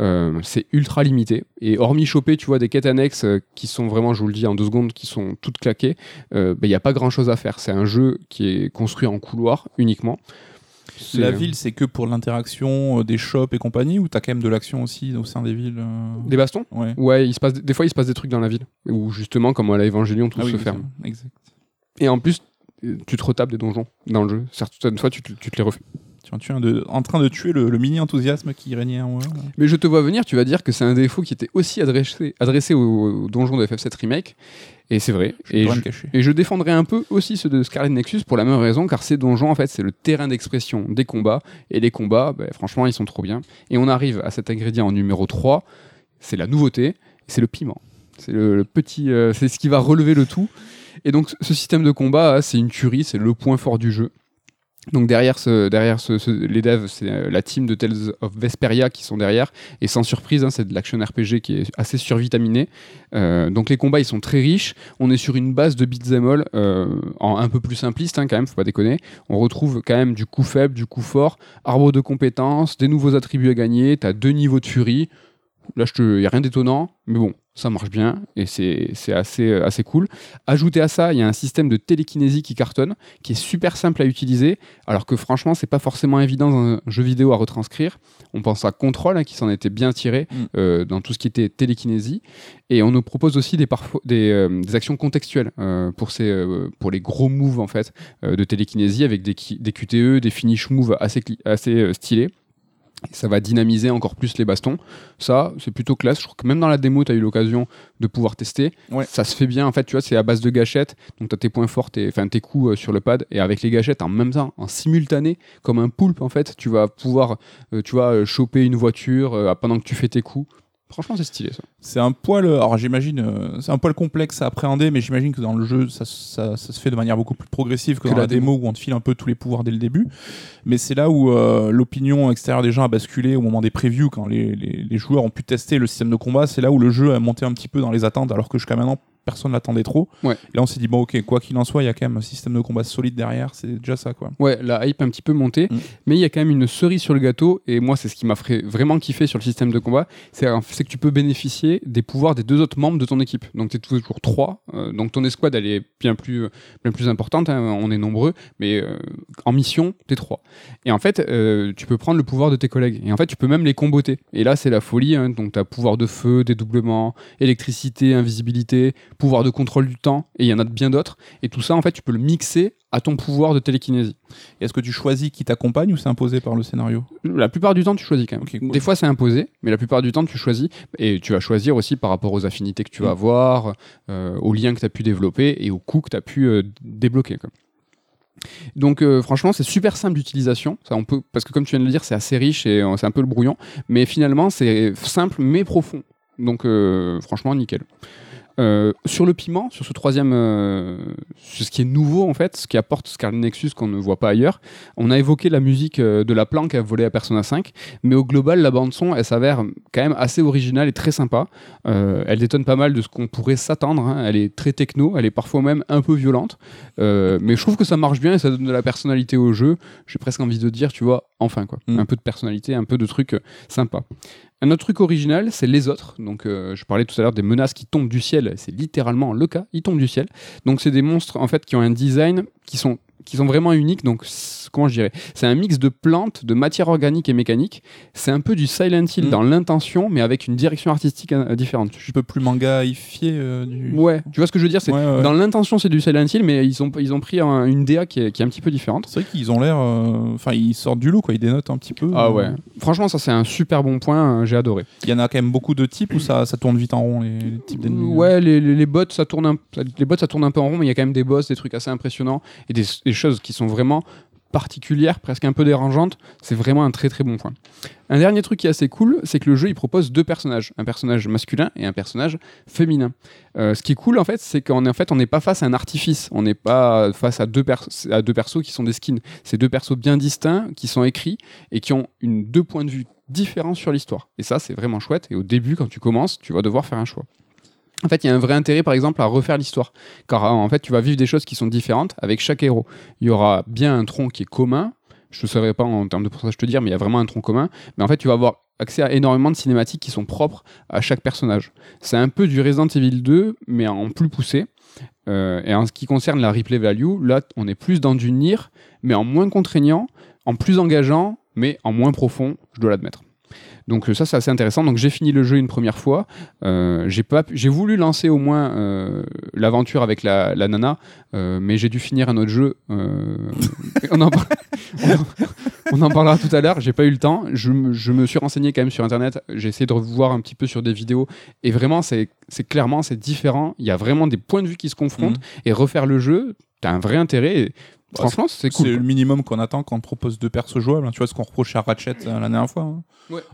Euh, c'est ultra limité. Et hormis choper, tu vois, des quêtes annexes qui sont vraiment, je vous le dis en deux secondes, qui sont toutes claquées, bah, il n'y a pas grand chose à faire. C'est un jeu qui est construit en couloir uniquement. La ville, c'est que pour l'interaction euh, des shops et compagnie, ou t'as quand même de l'action aussi au sein des villes euh Des bastons? Ouais. Ouais, il se passe, des fois il se passe des trucs dans la ville. Où justement, comme à l'Evangélion, tout Ah se oui, ferme. Exact. Et en plus, euh, tu te retapes des donjons dans le jeu. Certaines fois, tu te, tu te les refais. Tu es- de- en train de tuer le, le mini-enthousiasme qui régnait en moi. Mais je te vois venir, tu vas dire que c'est un défaut qui était aussi adressé, adressé au, au donjon de FF7 Remake. Et c'est vrai. Je Et je, et je défendrai un peu aussi ceux de Scarlet Nexus pour la même raison, car ces donjons, en fait, c'est le terrain d'expression des combats. Et les combats, ben, franchement, ils sont trop bien. Et on arrive à cet ingrédient en numéro 3. C'est la nouveauté, c'est le piment. C'est le, le petit, euh, c'est ce qui va relever le tout. Et donc, ce système de combat, c'est une tuerie, c'est le point fort du jeu. Donc derrière, les devs, c'est euh, la team de Tales of Vesperia qui sont derrière. Et sans surprise, hein, c'est de l'action RPG qui est assez survitaminé. Euh, donc les combats, ils sont très riches. On est sur une base de beat'em all euh, en un peu plus simpliste hein, quand même, faut pas déconner. On retrouve quand même du coup faible, du coup fort, arbre de compétences, des nouveaux attributs à gagner. T'as deux niveaux de furie. Là, il n'y a rien d'étonnant, mais bon, ça marche bien et c'est assez, assez cool. Ajouté à ça, il y a un système de télékinésie qui cartonne, qui est super simple à utiliser, alors que franchement, c'est pas forcément évident dans un jeu vidéo à retranscrire. On pense à Control, hein, qui s'en était bien tiré mm. euh, dans tout ce qui était télékinésie. Et on nous propose aussi des, des, euh, des actions contextuelles euh, pour, ces, pour les gros moves en fait, de télékinésie, avec des, des QTE, des finish moves assez, assez stylés ça va dynamiser encore plus les bastons. Ça, c'est plutôt classe. Je crois que même dans la démo, tu as eu l'occasion de pouvoir tester. Ça se fait bien. En fait, tu vois, c'est à base de gâchettes. Donc, tu as tes points forts, tes, enfin, tes coups euh, sur le pad. Et avec les gâchettes, en même temps, en simultané, comme un poulpe, en fait, tu vas pouvoir, euh, tu vois, euh, choper une voiture pendant que tu fais tes coups. Franchement, c'est stylé ça. C'est un poil, alors j'imagine, euh, c'est un poil complexe à appréhender, mais j'imagine que dans le jeu, ça, ça, se fait de manière beaucoup plus progressive que, dans la, démo, où on te file un peu tous les pouvoirs dès le début. Mais c'est là où euh, l'opinion extérieure des gens a basculé au moment des previews, quand les, les, les, joueurs ont pu tester le système de combat. C'est là où le jeu a monté un petit peu dans les attentes, alors que jusqu'à maintenant, personne l'attendait trop. Ouais. là, on s'est dit, bon, ok, quoi qu'il en soit, il y a quand même un système de combat solide derrière, c'est déjà ça, quoi. Ouais, la hype un petit peu montée, mm. mais il y a quand même une cerise sur le gâteau, et moi, c'est ce qui m'a vraiment kiffé sur le système de combat, c'est que tu peux bénéficier des pouvoirs des deux autres membres de ton équipe. Donc, tu es toujours trois, euh, donc ton escouade, elle est bien plus, bien plus importante, hein, on est nombreux, mais euh, en mission, tu es trois. Et en fait, euh, tu peux prendre le pouvoir de tes collègues, et en fait, tu peux même les comboter. Et là, c'est la folie, hein, donc tu as pouvoir de feu, dédoublement, électricité, invisibilité, pouvoir de contrôle du temps, et il y en a bien d'autres. Et tout ça, en fait, tu peux le mixer à ton pouvoir de télékinésie. Est-ce que tu choisis qui t'accompagne ou c'est imposé par le scénario? La plupart du temps, tu choisis quand même. Des fois, c'est imposé, mais la plupart du temps, tu choisis. Et tu vas choisir aussi par rapport aux affinités que tu vas mm. avoir, euh, aux liens que tu as pu développer et aux coûts que tu as pu euh, débloquer. Donc euh, franchement c'est super simple d'utilisation, ça on peut parce que comme tu viens de le dire c'est assez riche et c'est un peu le brouillon, mais finalement c'est simple mais profond. Donc franchement nickel. Euh, sur le piment, sur ce troisième, euh, ce qui est nouveau en fait, ce qui apporte Scarlet Nexus qu'on ne voit pas ailleurs, on a évoqué la musique euh, de la planque à voler à Persona 5, mais au global, la bande son, elle s'avère quand même assez originale et très sympa. elle détonne pas mal de ce qu'on pourrait s'attendre. Hein. Elle est très techno, elle est parfois même un peu violente, mais je trouve que ça marche bien et ça donne de la personnalité au jeu. J'ai presque envie de dire, tu vois, enfin quoi, mm. un peu de personnalité, un peu de trucs sympas. Un autre truc original, c'est les autres. Donc, euh, je parlais tout à l'heure des menaces qui tombent du ciel. C'est littéralement le cas. Ils tombent du ciel. Donc, c'est des monstres en fait qui ont un design qui sont qui sont vraiment uniques. Donc, comment je dirais? C'est un mix de plantes, de matière organique et mécanique. C'est un peu du Silent Hill mm. dans l'intention, mais avec une direction artistique euh, différente. Je peux plus mangaïfier euh, du. Ouais, tu vois ce que je veux dire? C'est dans l'intention, c'est du Silent Hill, mais ils ont ils ont pris une DA qui est, qui est un petit peu différente. C'est vrai qu'ils ont l'air, euh, enfin, ils sortent du lot, quoi. Ils dénotent un petit peu. Ah ouais. Franchement, ça c'est un super bon point. J'ai adoré. Il y en a quand même beaucoup de types ou ça ça tourne vite en rond les, types d'ennemis. Ouais, les, les, bots ça tourne un, les bots ça tourne un peu en rond, mais il y a quand même des boss, des trucs assez impressionnants et des, choses qui sont vraiment particulière, presque un peu dérangeante, c'est vraiment un très très bon point. Un dernier truc qui est assez cool, c'est que le jeu il propose deux personnages, un personnage masculin et un personnage féminin. Euh, ce qui est cool en fait, c'est qu'en en fait on n'est pas face à un artifice, on n'est pas face à deux, à deux persos qui sont des skins. C'est deux persos bien distincts, qui sont écrits et qui ont une, deux points de vue différents sur l'histoire. Et ça c'est vraiment chouette. Et au début quand tu commences, tu vas devoir faire un choix. En fait, il y a un vrai intérêt, par exemple, à refaire l'histoire. Car en fait, tu vas vivre des choses qui sont différentes avec chaque héros. Il y aura bien un tronc qui est commun. Je ne saurais pas en termes de pourcentage te dire, mais il y a vraiment un tronc commun. Mais en fait, tu vas avoir accès à énormément de cinématiques qui sont propres à chaque personnage. C'est un peu du Resident Evil 2, mais en plus poussé. Euh, et en ce qui concerne la replay value, là, on est plus dans du Nier, mais en moins contraignant, en plus engageant, mais en moins profond, je dois l'admettre. Donc euh, ça c'est assez intéressant. Donc j'ai fini le jeu une première fois. Euh, j'ai pas, j'ai voulu lancer au moins euh, l'aventure avec la, nana, mais j'ai dû finir un autre jeu. on, en on, en parlera tout à l'heure. J'ai pas eu le temps. Je, me suis renseigné quand même sur internet. J'ai essayé de revoir un petit peu sur des vidéos et vraiment c'est, clairement c'est différent. Il y a vraiment des points de vue qui se confrontent mmh. et refaire le jeu. T'as un vrai intérêt. Franchement, c'est cool. C'est le minimum qu'on attend quand on propose deux persos jouables. Hein. Tu vois ce qu'on reproche à Ratchet euh, la dernière fois. Hein.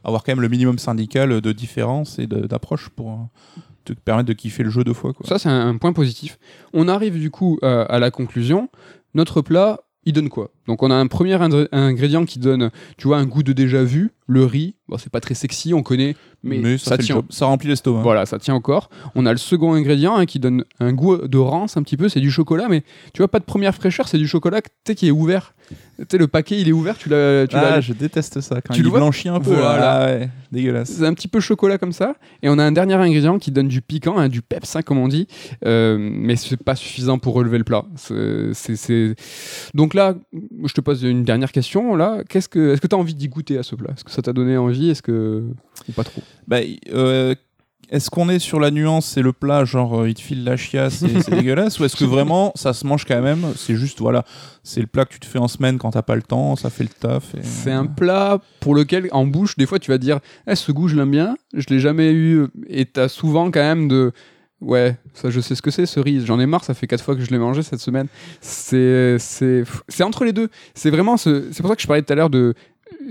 Avoir quand même le minimum syndical de différence et d'approche pour euh, te permettre de kiffer le jeu deux fois. Quoi. Ça, c'est un, point positif. On arrive du coup euh, à la conclusion. Notre plat, il donne quoi? Donc on a un premier ingrédient qui donne, tu vois, un goût de déjà vu, le riz. Bon, c'est pas très sexy, on connaît, mais, ça, tient. Ça remplit l'estomac. Voilà, ça tient encore. On a le second ingrédient hein, qui donne un goût de rance un petit peu, c'est du chocolat, mais tu vois, pas de première fraîcheur, c'est du chocolat qui est ouvert. Tu sais, le paquet il est ouvert, tu l'as. Ah, je déteste ça. Quand Tu il le blanchit un peu. Voilà. Ah ouais, dégueulasse. C'est un petit peu chocolat comme ça. Et on a un dernier ingrédient qui donne du piquant, hein, du peps, hein, comme on dit. Euh, mais c'est pas suffisant pour relever le plat. C'est- Donc là, je te pose une dernière question. Là, qu'est-ce que, est-ce que tu as envie d'y goûter à ce plat? Est-ce que ça t'a donné envie? Est-ce que ou pas trop? Bah, euh, est-ce qu'on est sur la nuance, c'est le plat, genre euh, il te file la chiasse et c'est dégueulasse, ou est-ce que vraiment ça se mange quand même C'est juste, voilà, c'est le plat que tu te fais en semaine quand t'as pas le temps, ça fait le taf. et- C'est un plat pour lequel, en bouche, des fois, tu vas dire Eh, ce goût, je l'aime bien, je l'ai jamais eu. Et tu as souvent quand même de Ouais, ça, je sais ce que c'est, ce riz. J'en ai marre, ça fait quatre fois que je l'ai mangé cette semaine. C'est entre les deux. C'est vraiment. ce- C'est pour ça que je parlais tout à l'heure de.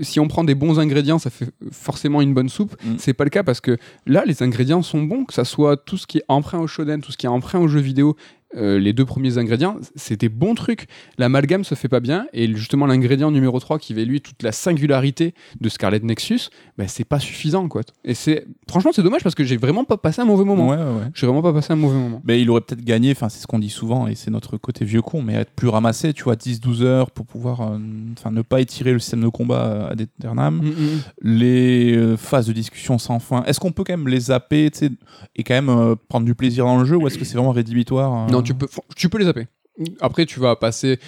Si on prend des bons ingrédients, ça fait forcément une bonne soupe. Mm. C'est pas le cas parce que là, les ingrédients sont bons, que ça soit tout ce qui est emprunt au shonen, tout ce qui est emprunt aux jeux vidéo. Euh, les deux premiers ingrédients, c'est des bons trucs. L'amalgame se fait pas bien et justement l'ingrédient numéro 3 qui avait lui toute la singularité de Scarlet Nexus, ben, c'est pas suffisant quoi. Et c'est franchement c'est dommage parce que j'ai vraiment pas passé un mauvais moment. Ouais, ouais, ouais. J'ai vraiment pas passé un mauvais moment. Mais il aurait peut-être gagné, enfin c'est ce qu'on dit souvent, et c'est notre côté vieux con, mais être plus ramassé, tu vois, 10-12 heures pour pouvoir euh, enfin ne pas étirer le système de combat euh, ad aeternam. Mm, mm. Les euh, phases de discussion sans fin, est-ce qu'on peut quand même les zapper et quand même prendre du plaisir dans le jeu, ou est-ce que c'est vraiment rédhibitoire Non, tu peux tu peux les zapper. Après tu vas passer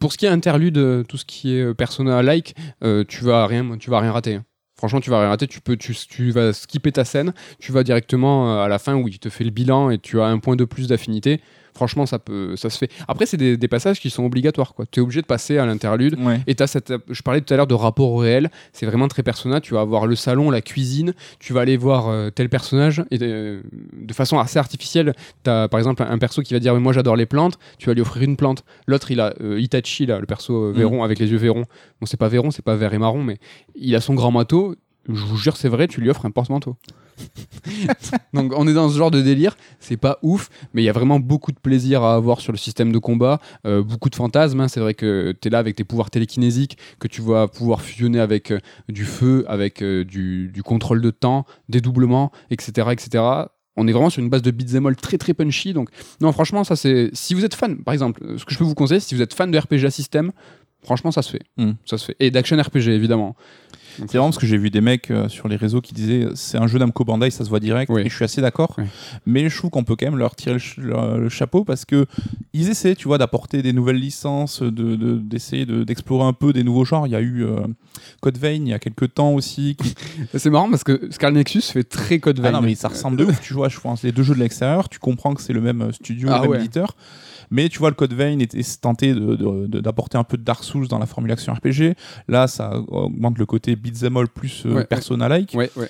pour ce qui est interlude, euh, tout ce qui est euh, persona like, euh, tu vas rien tu vas rien rater. hein. Franchement, tu vas rien rater, tu peux tu, tu vas skipper ta scène, tu vas directement à la fin où il te fait le bilan et tu as un point de plus d'affinité. Franchement, ça peut ça se fait. Après, c'est des, des passages qui sont obligatoires quoi. Tu es obligé de passer à l'interlude Ouais. Et t'as cette, je parlais tout à l'heure de rapport au réel, c'est vraiment très personnel. Tu vas avoir le salon, la cuisine, tu vas aller voir euh, tel personnage et euh, de façon assez artificielle. T'as par exemple un, perso qui va dire Mais moi j'adore les plantes, tu vas lui offrir une plante. L'autre il a euh, Itachi là, le perso euh, Véron avec les yeux Véron. Bon c'est pas Véron, c'est pas vert et marron, mais il a son grand manteau. Je vous jure c'est vrai, tu lui offres un porte-manteau. Donc on est dans ce genre de délire, c'est pas ouf, mais il y a vraiment beaucoup de plaisir à avoir sur le système de combat, euh, beaucoup de fantasmes. hein. C'est vrai que tu es là avec tes pouvoirs télékinésiques, que tu vas pouvoir fusionner avec euh, du feu, avec euh, du, du contrôle de temps, dédoublement, etc., etc. On est vraiment sur une base de beat'em all très très punchy. Donc non, franchement, ça c'est. Si vous êtes fan, par exemple, ce que je peux vous conseiller, si vous êtes fan de RPG à système, franchement, ça se fait. Mm. Ça se fait. Et d'action RPG évidemment. C'est vraiment parce que j'ai vu des mecs euh, sur les réseaux qui disaient c'est un jeu Namco Bandai, ça se voit direct, Oui. et je suis assez d'accord. Oui. Mais je trouve qu'on peut quand même leur tirer le, ch- le- le chapeau parce que ils essaient, tu vois, d'apporter des nouvelles licences, de, de- d'essayer de- d'explorer un peu des nouveaux genres. Il y a eu euh, Code Vein il y a quelques temps aussi. qui- C'est marrant parce que Scarlet Nexus fait très code Ah Vein. non, mais ça ressemble de ouf. Tu vois, je pense les deux jeux de l'extérieur, tu comprends que c'est le même euh, studio, Ah le même ouais. éditeur. Mais tu vois, le Code Vein était tenté d'apporter un peu de Dark Souls dans la formule action RPG. Là, ça augmente le côté beat'em all plus euh, ouais. persona-like. Ouais, ouais.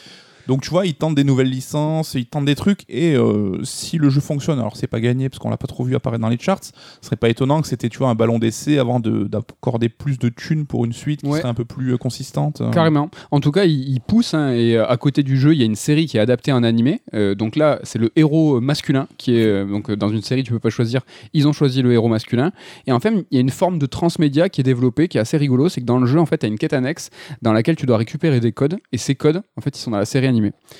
Donc tu vois, ils tentent des nouvelles licences, ils tentent des trucs, et euh, si le jeu fonctionne, alors c'est pas gagné parce qu'on l'a pas trop vu apparaître dans les charts, ce serait pas étonnant que c'était tu vois un ballon d'essai avant de- d'accorder plus de thunes pour une suite qui Ouais. serait un peu plus euh, consistante. euh. Carrément. En tout cas, il, il pousse hein, et à côté du jeu, il y a une série qui est adaptée en animé. Euh, donc là, c'est le héros masculin qui est donc dans une série, tu peux pas choisir. Ils ont choisi le héros masculin. Et en fait, il y a une forme de transmédia qui est développée, qui est assez rigolo. C'est que dans le jeu, en fait, tu as une quête annexe dans laquelle tu dois récupérer des codes. Et ces codes, en fait, ils sont dans la série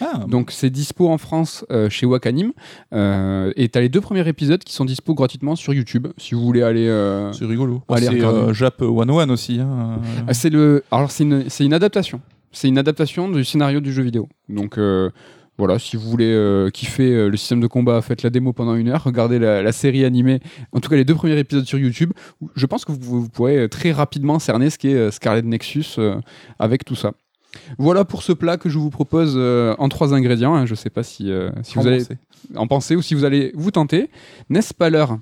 Ah, Donc c'est dispo en France euh, chez Wakanim. Euh, et tu as les deux premiers épisodes qui sont dispo gratuitement sur YouTube si vous voulez aller. euh, c'est rigolo. Allez, c'est euh, Jap 101 aussi. hein. Ah, C'est le. Alors c'est une, c'est une adaptation. C'est une adaptation du scénario du jeu vidéo. Donc voilà, si vous voulez euh, kiffer euh, le système de combat, faites la démo pendant une heure, regardez la, la série animée. En tout cas, les deux premiers épisodes sur YouTube. Je pense que vous, vous pourrez très rapidement cerner ce qu'est euh, Scarlet Nexus avec tout ça. Voilà pour ce plat que je vous propose euh, en trois ingrédients. hein. Je sais pas si, euh, si vous allez en penser ou si vous allez vous tenter. N'est-ce pas l'heure?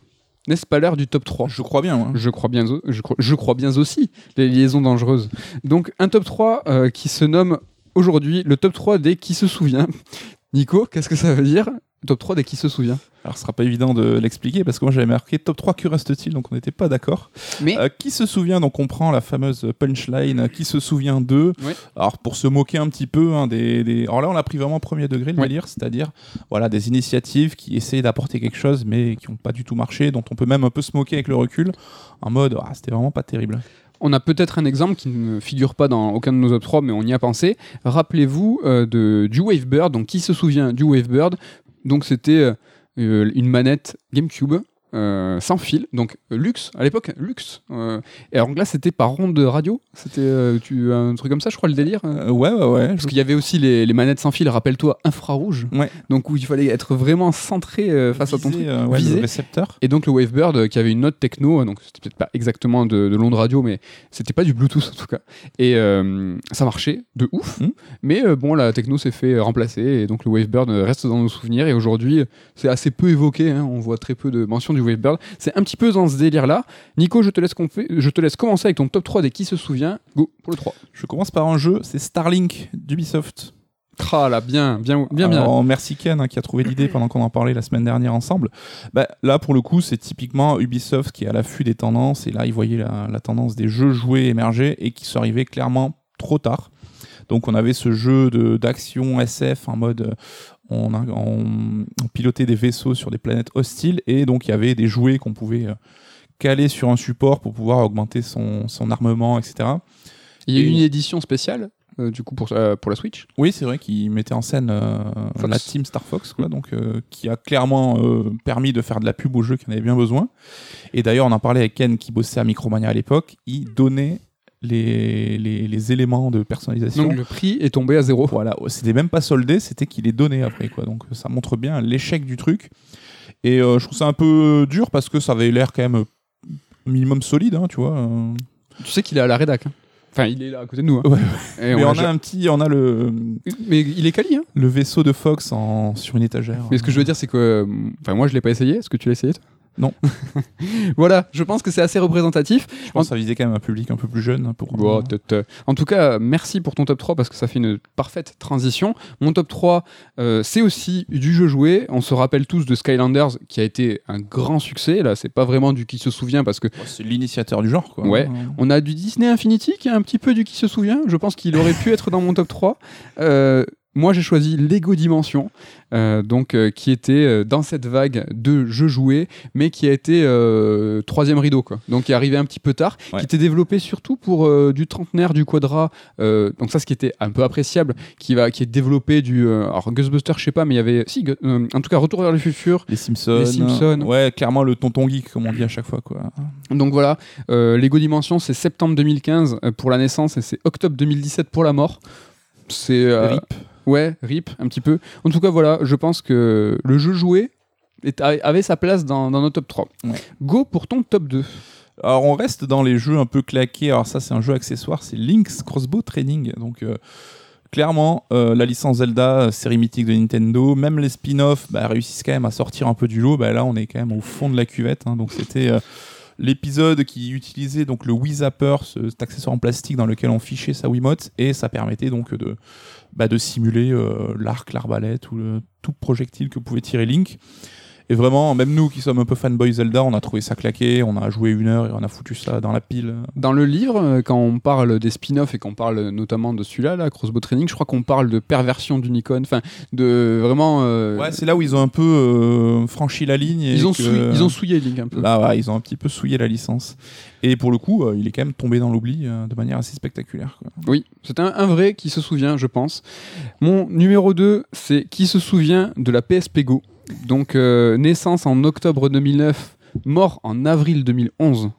N'est-ce pas l'heure du top 3 Je crois bien. ouais. je crois bien, au- je crois, je crois bien aussi les liaisons dangereuses. Donc un top 3 euh, qui se nomme aujourd'hui le top 3 des qui se souvient. Nico, qu'est-ce que ça veut dire? Top 3 dès qui se souvient. Alors, ce sera pas évident de l'expliquer parce que moi j'avais marqué top 3 que reste-t-il donc on n'était pas d'accord. Mais Euh, qui se souvient donc on prend la fameuse punchline euh, qui se souvient d'eux alors pour se moquer un petit peu hein, des, des- alors là on l'a pris vraiment premier degré le Ouais. délire c'est-à-dire voilà des initiatives qui essayent d'apporter quelque chose mais qui n'ont pas du tout marché dont on peut même un peu se moquer avec le recul en mode ah, c'était vraiment pas terrible on a peut-être un exemple qui ne figure pas dans aucun de nos top 3, mais on y a pensé. Rappelez-vous euh, de, du Wavebird. Donc, qui se souvient du Wavebird Donc, c'était euh, une manette GameCube. Euh, sans fil, donc euh, luxe à l'époque, luxe. Euh, et alors là, c'était par ronde de radio, c'était euh, tu un truc comme ça, je crois le délire. ouais ouais ouais Parce qu'il y avait aussi les, les manettes sans fil, rappelle-toi, infrarouge. Ouais. Donc où il fallait être vraiment centré face à ton truc. ouais, le récepteur Et donc le Wavebird qui avait une note techno, donc c'était peut-être pas exactement de, de l'onde radio, mais c'était pas du Bluetooth en tout cas. Et ça marchait de ouf. Mhm. Mais bon, la techno s'est fait remplacer et donc le Wavebird reste dans nos souvenirs. Et aujourd'hui, c'est assez peu évoqué. hein, on voit très peu de mentions du C'est un petit peu dans ce délire-là. Nico, je te laisse, conf- je te laisse commencer avec ton top 3 des qui se souvient. Go pour le 3. je commence par un jeu c'est Starlink d'Ubisoft Tra là, bien, bien, bien, bien. Alors, merci Ken hein, qui a trouvé l'idée pendant qu'on en parlait la semaine dernière ensemble. Bah, là, pour le coup, c'est typiquement Ubisoft qui est à l'affût des tendances. Et là, ils voyaient la, la tendance des jeux joués émerger et qui sont arrivés clairement trop tard. Donc, on avait ce jeu d'action SF en mode. On, a- on- on pilotait des vaisseaux sur des planètes hostiles et donc il y avait des jouets qu'on pouvait euh, caler sur un support pour pouvoir augmenter son, son armement, etc. Il y a eu une édition spéciale. euh, du coup pour, euh, pour la Switch? Oui, c'est vrai qu'il mettait en scène euh, la team Star Fox, quoi, donc, qui a clairement permis de faire de la pub au jeu qui en avait bien besoin. Et d'ailleurs, on en parlait avec Ken qui bossait à Micromania à l'époque. Il donnait les, les, les éléments de personnalisation. donc le prix est tombé à zéro Voilà, c'était même pas soldé, c'était qu'il les donnait après, quoi. Donc ça montre bien l'échec du truc. Et euh, je trouve ça un peu dur parce que ça avait l'air quand même euh, minimum solide, hein, tu vois. euh. tu sais qu'il est à la rédac hein. enfin il est là à côté de nous hein. Ouais, Et Mais on on a un petit, on a le, Mais il est quali, hein le vaisseau de Fox en, sur une étagère. Mais ce que je veux dire, c'est que. Enfin, moi, je l'ai pas essayé. Est-ce que tu l'as essayé, toi? Non. voilà, je pense que c'est assez représentatif. Je pense que ça visait quand même un public un peu plus jeune. hein, Pour... Euh, En tout cas, merci pour ton top 3 parce que ça fait une parfaite transition. Mon top 3, euh, c'est aussi du jeu joué. On se rappelle tous de Skylanders qui a été un grand succès. Là, c'est pas vraiment du qui se souvient parce que c'est l'initiateur du genre, quoi. Ouais. On a du Disney Infinity qui est un petit peu du qui se souvient. Je pense qu'il aurait pu être dans mon top 3. Euh, moi, j'ai choisi Lego Dimension, euh, donc euh, qui était euh, dans cette vague de jeux joués, mais qui a été troisième rideau, quoi. Donc qui est arrivé un petit peu tard, Ouais. qui était développé surtout pour du trentenaire, du quadra. donc ça, ce qui était un peu appréciable, qui va, qui est développé du, alors Ghostbusters, je sais pas, mais il y avait, si, en tout cas, Retour vers le futur. Les Simpsons. Les Simpsons. Ouais, clairement le tonton geek, comme on dit à chaque fois, quoi. Donc voilà, Lego Dimension, c'est septembre 2015 euh, pour la naissance et c'est octobre 2017 pour la mort. C'est Rip. Ouais, rip, un petit peu. En tout cas, voilà, je pense que le jeu joué avait sa place dans, dans notre top 3. Ouais. Go pour ton top 2. Alors on reste dans les jeux un peu claqués. Alors ça c'est un jeu accessoire, c'est Link's Crossbow Training. Donc euh, clairement euh, la licence Zelda, euh, série mythique de Nintendo, même les spin-offs bah, réussissent quand même à sortir un peu du lot. Bah, là on est quand même au fond de la cuvette. hein. Donc c'était euh, l'épisode qui utilisait donc le Wii Zapper, ce- cet accessoire en plastique dans lequel on fichait sa Wiimote et ça permettait donc de bah, simuler euh, l'arc, l'arbalète ou tout projectile que pouvait tirer Link. Et vraiment, même nous qui sommes un peu fanboy Zelda, on a trouvé ça claqué, on a joué une heure et on a foutu ça dans la pile. Dans le livre, euh, quand on parle des spin-offs et qu'on parle notamment de celui-là, là, Crossbow Training, je crois qu'on parle de perversion d'Unicon, enfin, de vraiment. euh, Ouais, c'est là où ils ont un peu euh, franchi la ligne. Et ils, ont que- souillé, ils ont souillé Link un peu. Là, ouais, ils ont un petit peu souillé la licence. Et pour le coup, euh, il est quand même tombé dans l'oubli de manière assez spectaculaire. quoi. Oui, c'est un, un vrai qui se souvient, je pense. Mon numéro 2, c'est qui se souvient de la PSP Go? Donc, euh, naissance en octobre 2009, mort en avril 2011.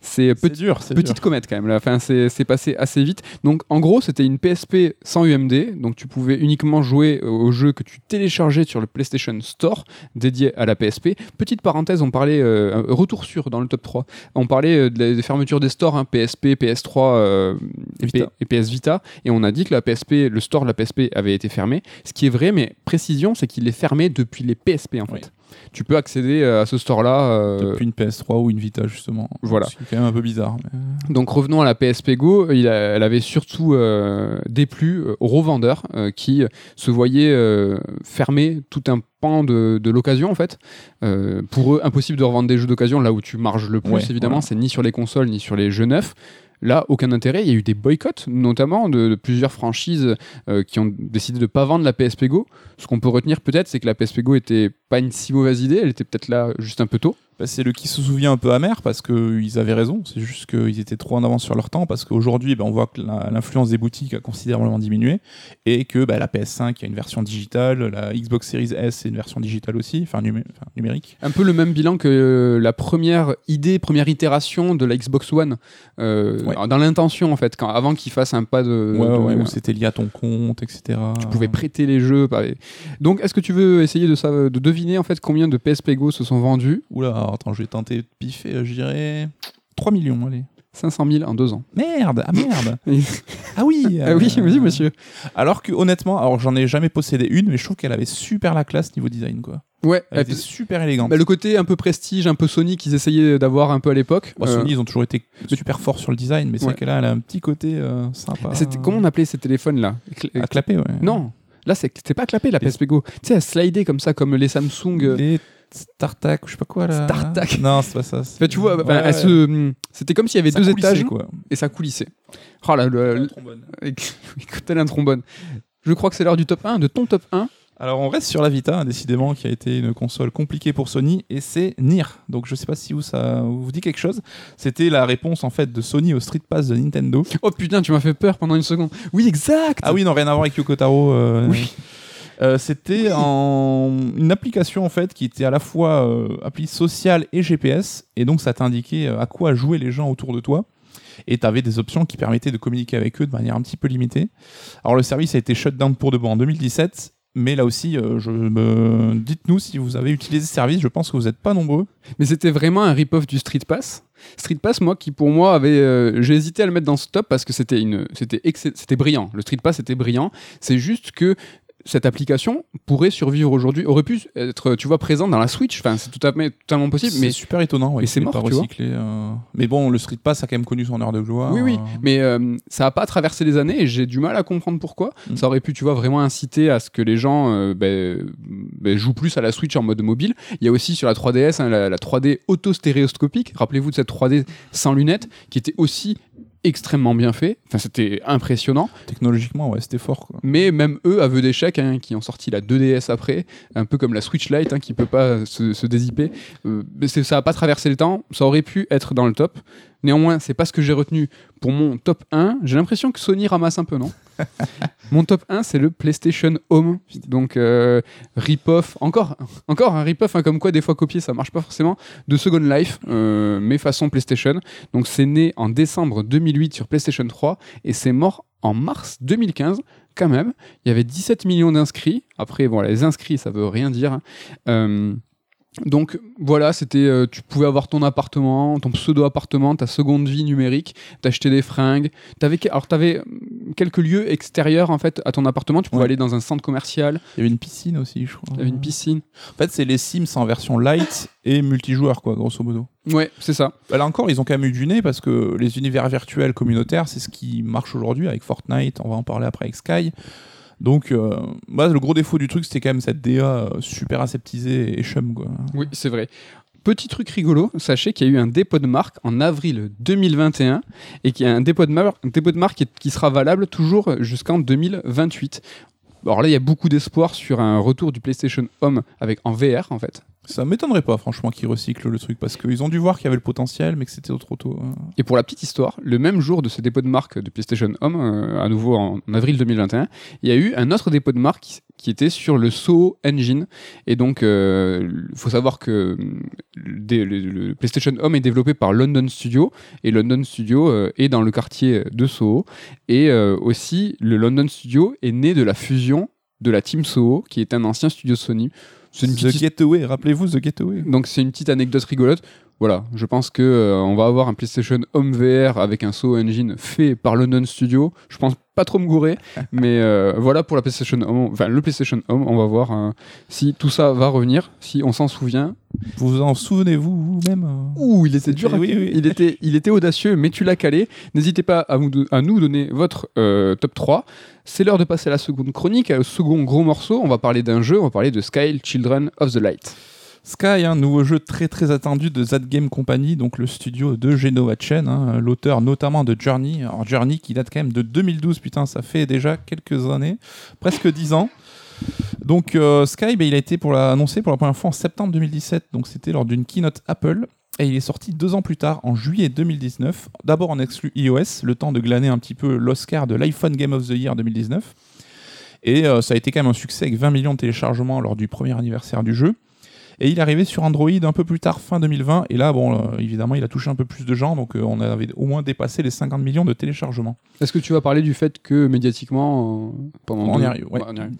C'est petit, dur, petite dur. comète quand même. Là. Enfin, c'est passé assez vite. Donc, en gros, c'était une PSP sans UMD. Donc, tu pouvais uniquement jouer euh, aux jeux que tu téléchargeais sur le PlayStation Store dédié à la PSP. Petite parenthèse, on parlait euh, retour sur dans le top 3. On parlait euh, de la- des fermetures des stores, hein, PSP, PS3 euh, et, P- et PS Vita. Et on a dit que la PSP, le store de la PSP avait été fermé. Ce qui est vrai, mais précision, c'est qu'il est fermé depuis les PSP en fait. Tu peux accéder à ce store-là. euh, Depuis une PS3 ou une Vita, justement. Voilà. C'est quand même un peu bizarre. mais- Donc revenons à la PSP Go, il a- elle avait surtout euh, déplu euh, aux revendeurs euh, qui se voyaient euh, fermer tout un pan de, de l'occasion en fait. Euh, pour eux, impossible de revendre des jeux d'occasion là où tu marges le plus Ouais, évidemment, voilà. c'est ni sur les consoles ni sur les jeux neufs. Là, aucun intérêt. Il y a eu des boycotts, notamment de, plusieurs franchises euh, qui ont décidé de ne pas vendre la PSP Go. Ce qu'on peut retenir peut-être, c'est que la PSP Go était pas une si mauvaise idée. Elle était peut-être là juste un peu tôt. Bah, c'est le qui se souvient un peu amer parce qu'ils avaient raison. C'est juste qu'ils étaient trop en avance sur leur temps parce qu'aujourd'hui, bah, on voit que l'influence des boutiques a considérablement diminué et que bah, la PS5 a une version digitale, la Xbox Series S est une version digitale aussi, enfin numé- numérique. Un peu le même bilan que euh, la première idée, première itération de la Xbox One, euh, Ouais. dans l'intention en fait, quand, avant qu'ils fassent un pas de. ouais, de- ouais, où c'était lié à ton compte, etc. tu pouvais prêter les jeux. par- Donc, est-ce que tu veux essayer de, ça, de deviner en fait combien de PSP Go se sont vendus? Oula, alors, attends, je vais tenter de piffer, euh, je dirais 3 millions, allez. 500 000 en deux ans. Merde, ah merde Ah oui Ah oui, euh, oui, monsieur. Alors que honnêtement, alors j'en ai jamais possédé une, mais je trouve qu'elle avait super la classe niveau design, quoi. Ouais. Elle était super élégante. bah, le côté un peu prestige, un peu Sony qu'ils essayaient d'avoir un peu à l'époque. Bon, euh, Sony, ils ont toujours été super forts sur le design, mais c'est Ouais. vrai que là, elle a un petit côté euh, sympa. comment on appelait ces téléphones là À clapper, ouais. Non, là c'était pas clapé la PSP Go. Tu sais, à slider comme ça, comme les Samsung. euh, Les StarTac, ou je sais pas quoi là. StarTac. Non, c'est pas ça. Enfin, tu vois, enfin, Ouais, elle ouais. se- c'était comme s'il y avait Ça deux étages quoi. et ça coulissait. Oh là, le, le- tel un trombone. Je crois que c'est l'heure du top 1, de ton top 1. Alors on reste sur la Vita, hein, décidément, qui a été une console compliquée pour Sony, et c'est Nier. Donc je sais pas si vous, ça vous dit quelque chose. C'était la réponse en fait de Sony au Street Pass de Nintendo. Oh putain, tu m'as fait peur pendant une seconde. Oui, exact Ah oui, non, rien à voir avec Yoko Taro. euh, Oui. Euh, C'était en... une application en fait qui était à la fois euh, appli sociale et GPS, et donc ça t'indiquait euh, à quoi jouaient les gens autour de toi. Et tu avais des options qui permettaient de communiquer avec eux de manière un petit peu limitée. Alors le service a été shut down pour de bon en 2017, mais là aussi, euh, je dites-nous si vous avez utilisé ce service, je pense que vous n'êtes pas nombreux. Mais c'était vraiment un rip-off du Street Pass. Street Pass, moi, qui pour moi avait. euh, J'ai hésité à le mettre dans ce top parce que c'était une, c'était c'était brillant. Le Street Pass était brillant. C'est juste que cette application pourrait survivre aujourd'hui, aurait pu être, tu vois, présente dans la Switch. Enfin, c'est tout à fait totalement possible. C'est Mais super étonnant. ouais, mais c'est mort, pas tu vois. recyclé, euh. Mais bon, le Street Pass a quand même connu son heure de gloire. Oui, oui, euh. mais euh, ça n'a pas traversé les années et j'ai du mal à comprendre pourquoi. Mm. Ça aurait pu, tu vois, vraiment inciter à ce que les gens euh, ben, ben, jouent plus à la Switch en mode mobile. Il y a aussi sur la 3DS hein, la, la 3D auto-stéréoscopique. Rappelez-vous de cette 3D sans lunettes qui était aussi extrêmement bien fait. Enfin, c'était impressionnant. Technologiquement, ouais, c'était fort. Quoi. Mais même eux, aveu d'échec, hein, qui ont sorti la 2DS après, un peu comme la Switch Lite, hein, qui peut pas se, se dézipper. Euh, ça a pas traversé le temps. Ça aurait pu être dans le top. Néanmoins, c'est pas ce que j'ai retenu pour mon top 1. J'ai l'impression que Sony ramasse un peu, non? Mon top 1, c'est le PlayStation Home. Donc, euh, rip-off, encore, encore un rip-off, hein, comme quoi des fois copier ça marche pas forcément, de Second Life, euh, mais façon PlayStation. Donc, c'est né en décembre 2008 sur PlayStation 3 et c'est mort en mars 2015 quand même. Il y avait 17 millions d'inscrits. Après, bon, les inscrits, ça veut rien dire. hein. Euh, donc voilà, c'était, euh, tu pouvais avoir ton appartement, ton pseudo appartement, ta seconde vie numérique, t'acheter des fringues. T'avais, alors t'avais hum, quelques lieux extérieurs en fait à ton appartement. Tu pouvais Ouais. aller dans un centre commercial. Il y avait une piscine aussi, je crois. T'avais une piscine. En fait, c'est les Sims en version light et multijoueur, quoi, grosso modo. Ouais, c'est ça. Bah, Là encore, ils ont quand même eu du nez parce que les univers virtuels communautaires, c'est ce qui marche aujourd'hui avec Fortnite. On va en parler après avec Sky. Donc, euh, bah, le gros défaut du truc, c'était quand même cette DA euh, super aseptisée et chum, quoi. Oui, c'est vrai. Petit truc rigolo, sachez qu'il y a eu un dépôt de marque en avril 2021 et qu'il y a un dépôt de, marque qui, qui sera valable toujours jusqu'en 2028. Alors là, il y a beaucoup d'espoir sur un retour du PlayStation Home avec en VR en fait. Ça m'étonnerait pas, franchement, qu'ils recyclent le truc parce qu'ils ont dû voir qu'il y avait le potentiel, mais que c'était trop tôt. hein. Et pour la petite histoire, le même jour de ce dépôt de marque de PlayStation Home, euh, à nouveau en, avril 2021, il y a eu un autre dépôt de marque qui, était sur le Soho Engine. Et donc, il faut savoir que hum, le, PlayStation Home est développé par London Studio. Et London Studio euh, est dans le quartier de Soho. Et euh, aussi, le London Studio est né de la fusion de la Team Soho, qui est un ancien studio Sony. C'est une The petite Getaway, rappelez-vous The Getaway. donc c'est une petite anecdote rigolote. Voilà, je pense que euh, on va avoir un PlayStation Home VR avec un saut engine fait par London Studio. Je pense pas trop me gourer, mais euh, voilà pour la PlayStation Home, enfin le PlayStation Home, on va voir hein, si tout ça va revenir, si on s'en souvient. Vous en souvenez-vous vous-même euh? Ouh, il était dur, Oui, oui. il était, il était audacieux, mais tu l'as calé. N'hésitez pas à, vous à nous donner votre top 3. C'est l'heure de passer à la seconde chronique, au second gros morceau. On va parler d'un jeu, on va parler de Sky Children of the Light. Sky, un nouveau jeu très très attendu de That Game Company, donc le studio de Genoa Chen, hein, l'auteur notamment de Journey. Alors Journey qui date quand même de 2012, putain, ça fait déjà quelques années, presque 10 ans. Donc euh, Sky, ben, il a été pour annoncé pour la première fois en septembre 2017, donc c'était lors d'une keynote Apple. Et il est sorti deux ans plus tard, en juillet 2019, d'abord en exclu iOS, le temps de glaner un petit peu l'Oscar de l'iPhone Game of the Year 2019. Et euh, ça a été quand même un succès avec 20 millions de téléchargements lors du premier anniversaire du jeu. Et il est arrivé sur Android un peu plus tard, fin 2020. Et là, bon, euh, évidemment, il a touché un peu plus de gens. Donc, euh, on avait au moins dépassé les 50 millions de téléchargements. Est-ce que tu vas parler du fait que médiatiquement, euh, pendant On y arrive, ouais. on y arrive.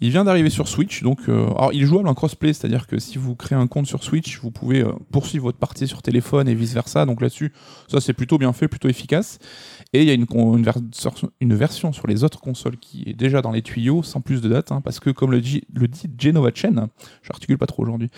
Il vient d'arriver sur Switch. Donc, euh, alors, il est jouable en crossplay. C'est-à-dire que si vous créez un compte sur Switch, vous pouvez poursuivre votre partie sur téléphone et vice-versa. Donc, là-dessus, ça, c'est plutôt bien fait, plutôt efficace. Et il y a une, version sur les autres consoles qui est déjà dans les tuyaux, sans plus de date. hein, parce que, comme le dit, le dit Genova Chen, j'articule pas trop aujourd'hui,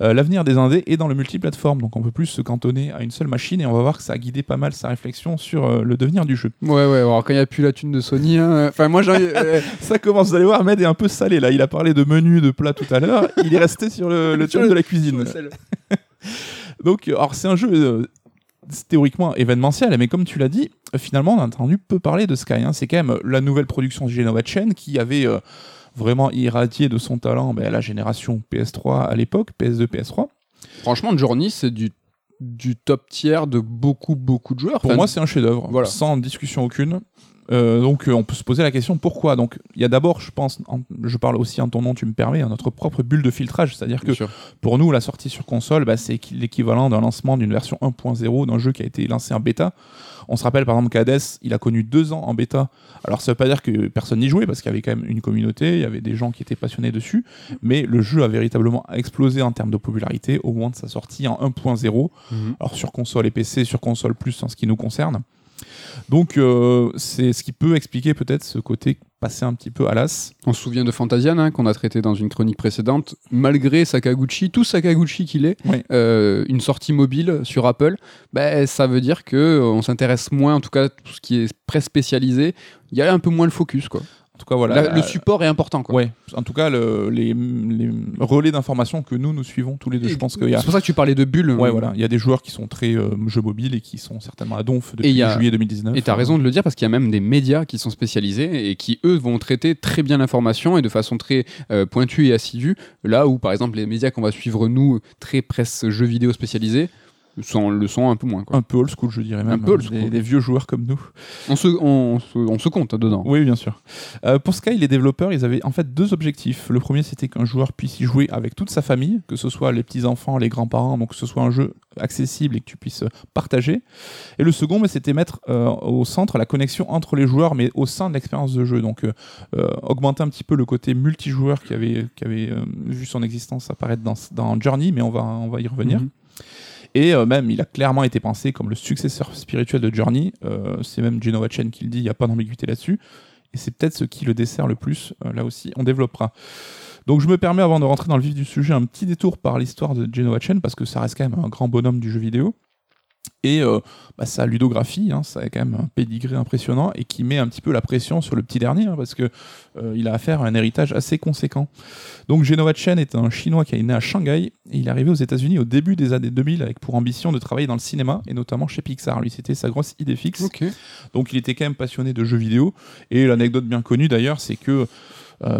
euh, l'avenir des indés est dans le multiplateforme, donc on peut plus se cantonner à une seule machine et on va voir que ça a guidé pas mal sa réflexion sur euh, le devenir du jeu. Ouais, ouais, alors quand il n'y a plus la thune de Sony, hein, enfin, moi, j'ai. euh, Ça commence, vous allez voir, Ahmed est un peu salé là. Il a parlé de menu, de plat tout à l'heure. Il est resté sur le, le de la cuisine. Donc, euh, alors c'est un jeu euh, théoriquement événementiel, mais comme tu l'as dit, euh, finalement on a entendu peu parler de Sky. hein. C'est quand même la nouvelle production de Genova Chen qui avait euh, vraiment irradié de son talent ben, la génération PS3 à l'époque, PS2, PS3. Franchement, Journey, c'est du, du top tiers de beaucoup, beaucoup de joueurs. Pour Enfin, moi, c'est un chef-d'œuvre, Voilà. sans discussion aucune. Euh, donc, euh, on peut se poser la question pourquoi? Donc, il y a d'abord, je pense, en- je parle aussi en ton nom, tu me permets, hein, notre propre bulle de filtrage, c'est-à-dire que sûr. Pour nous, la sortie sur console, bah, c'est équi- l'équivalent d'un lancement d'une version 1.0 d'un jeu qui a été lancé en bêta. On se rappelle par exemple qu'Hades, il a connu deux ans en bêta. Alors ça veut pas dire que personne n'y jouait, parce qu'il y avait quand même une communauté, il y avait des gens qui étaient passionnés dessus, mais le jeu a véritablement explosé en termes de popularité au moment de sa sortie en 1.0. Mhm. Alors sur console et PC, sur console plus en ce qui nous concerne. Donc euh, c'est ce qui peut expliquer peut-être ce côté passé un petit peu à l'as. On se souvient de Fantasian, hein, qu'on a traité dans une chronique précédente. Malgré Sakaguchi, tout Sakaguchi qu'il est, euh, une sortie mobile sur Apple, bah, ça veut dire que euh, on s'intéresse moins, en tout cas, tout ce qui est très spécialisé. Il y a un peu moins le focus, quoi. En tout cas voilà. La- le support est important, quoi. Ouais, en tout cas, le- les, les relais d'informations que nous, nous suivons tous les deux. Je pense qu'il y a. C'est pour ça que tu parlais de bulles. Ouais, voilà. Il y a des joueurs qui sont très euh, jeux mobiles et qui sont certainement à donf Et depuis il y a- juillet 2019. Et tu as raison de le dire parce qu'il y a même des médias qui sont spécialisés et qui, eux, vont traiter très bien l'information et de façon très euh, pointue et assidue. Là où, par exemple, les médias qu'on va suivre, nous, très presse jeux vidéo spécialisés, le sont un peu moins. Quoi. Un peu old school, je dirais même. peu old Des, school. des vieux joueurs comme nous. On, se, on, se, on se compte dedans. Oui, bien sûr. Euh, pour Sky, les développeurs, ils avaient en fait deux objectifs. Le premier, c'était qu'un joueur puisse y jouer avec toute sa famille, que ce soit les petits-enfants, les grands-parents, donc que ce soit un jeu accessible et que tu puisses partager. Et le second, mais c'était mettre euh, au centre la connexion entre les joueurs, mais au sein de l'expérience de jeu. Donc, euh, euh, augmenter un petit peu le côté multijoueur qui avait, qui avait euh, vu son existence apparaître dans, dans Journey, mais on va, on va y revenir. Mhm. Et euh, même, il a clairement été pensé comme le successeur spirituel de Journey. Euh, c'est même Genova Chen qui le dit, il n'y a pas d'ambiguïté là-dessus. Et c'est peut-être ce qui le dessert le plus. Euh, là aussi, on développera. Donc je me permets, avant de rentrer dans le vif du sujet, un petit détour par l'histoire de Genova Chen, parce que ça reste quand même un grand bonhomme du jeu vidéo. Et euh, bah, sa ludographie, hein, ça a quand même un pédigré impressionnant et qui met un petit peu la pression sur le petit dernier, hein, parce que euh, il a affaire à un héritage assez conséquent. Donc Genova Chen est un Chinois qui est né à Shanghai et il est arrivé aux États-Unis au début des années 2000 avec pour ambition de travailler dans le cinéma et notamment chez Pixar. Lui, c'était sa grosse idée fixe. Donc il était quand même passionné de jeux vidéo. Et l'anecdote bien connue d'ailleurs, c'est que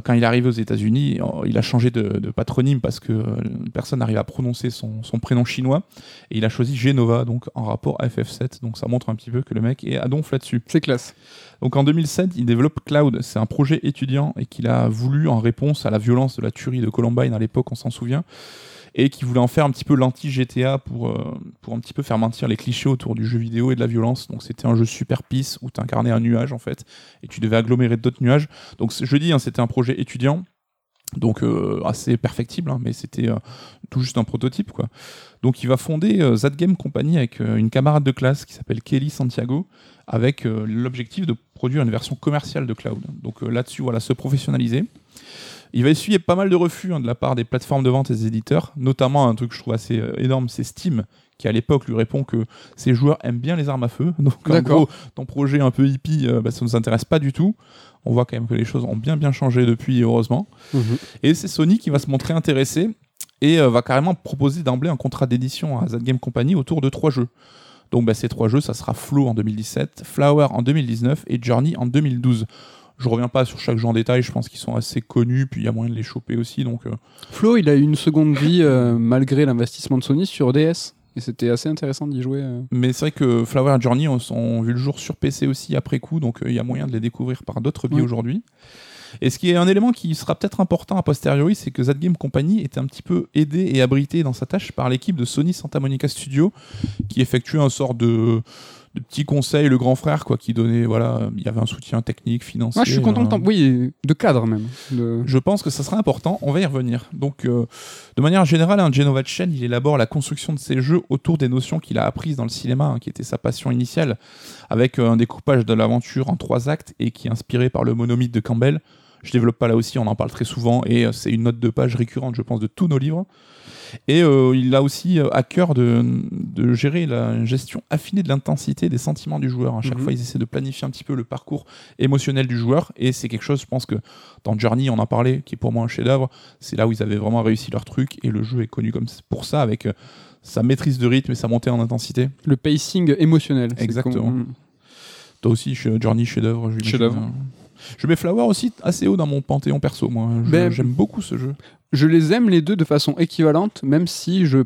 quand il est arrivé aux États-Unis, euh, il a changé de, de patronyme parce que euh, personne n'arrive à prononcer son, son prénom chinois. Et il a choisi Genova, donc en rapport à FF7. Donc ça montre un petit peu que le mec est à donf là-dessus. C'est classe. Donc en 2007, il développe Cloud. C'est un projet étudiant et qu'il a voulu en réponse à la violence de la tuerie de Columbine à l'époque, on s'en souvient. Et qui voulait en faire un petit peu l'anti-GTA pour, euh, pour un petit peu faire mentir les clichés autour du jeu vidéo et de la violence. Donc c'était un jeu super peace où tu incarnais un nuage en fait et tu devais agglomérer d'autres nuages. Donc je dis, hein, c'était un projet étudiant. Donc euh, assez perfectible, hein, mais c'était euh, tout juste un prototype. Quoi. Donc il va fonder euh, Company avec une camarade de classe qui s'appelle Kelly Santiago, avec l'objectif de produire une version commerciale de Cloud. Donc là-dessus, voilà, se professionnaliser. Il va essuyer pas mal de refus hein, de la part des plateformes de vente et des éditeurs, notamment un truc que je trouve assez euh, énorme, c'est Steam, qui à l'époque lui répond que ses joueurs aiment bien les armes à feu. Donc en gros, ton projet un peu hippie, euh, bah, ça ne nous intéresse pas du tout. On voit quand même que les choses ont bien bien changé depuis, heureusement. Et c'est Sony qui va se montrer intéressé et euh, va carrément proposer d'emblée un contrat d'édition à Z Game Company autour de trois jeux. Donc bah, ces trois jeux, ça sera Flow en 2017, Flower en 2019 et Journey en 2012. Je reviens pas sur chaque jeu en détail, je pense qu'ils sont assez connus, puis il y a moyen de les choper aussi. Donc, euh, Flo, il a eu une seconde vie euh, malgré l'investissement de Sony sur DS. Et c'était assez intéressant d'y jouer. euh. Mais c'est vrai que Flower Journey ont, vu le jour sur PC aussi après coup, donc il y a moyen de les découvrir par d'autres biais aujourd'hui. Et ce qui est un élément qui sera peut-être important a posteriori, c'est que Z Game Company était un petit peu aidé et abrité dans sa tâche par l'équipe de Sony Santa Monica Studio, qui effectuait un sort de, de petit conseil, le grand frère, quoi, qui donnait, voilà, il y avait un soutien technique, financier. Ah, je suis content euh, Oui, de cadre même. De- je pense que ça sera important, on va y revenir. Donc, euh, de manière générale, un Genova Chen, il élabore la construction de ses jeux autour des notions qu'il a apprises dans le cinéma, hein, qui était sa passion initiale, avec euh, un découpage de l'aventure en trois actes et qui est inspiré par le monomythe de Campbell. Je développe pas là aussi, on en parle très souvent et euh, c'est une note de page récurrente, je pense, de tous nos livres. Et euh, il a aussi euh, à cœur de, de gérer la gestion affinée de l'intensité des sentiments du joueur. À chaque Mhm. fois, ils essaient de planifier un petit peu le parcours émotionnel du joueur. Et c'est quelque chose, je pense que dans Journey, on en parlait, qui est pour moi un chef-d'œuvre. C'est là où ils avaient vraiment réussi leur truc. Et le jeu est connu comme pour ça, avec sa maîtrise de rythme et sa montée en intensité. Le pacing émotionnel. Exactement. Toi aussi, Journey, chef-d'œuvre. Chef-d'œuvre. Je mets Flower aussi assez haut dans mon panthéon perso, moi. Ben- J'aime beaucoup ce jeu. Je les aime les deux de façon équivalente, même si je.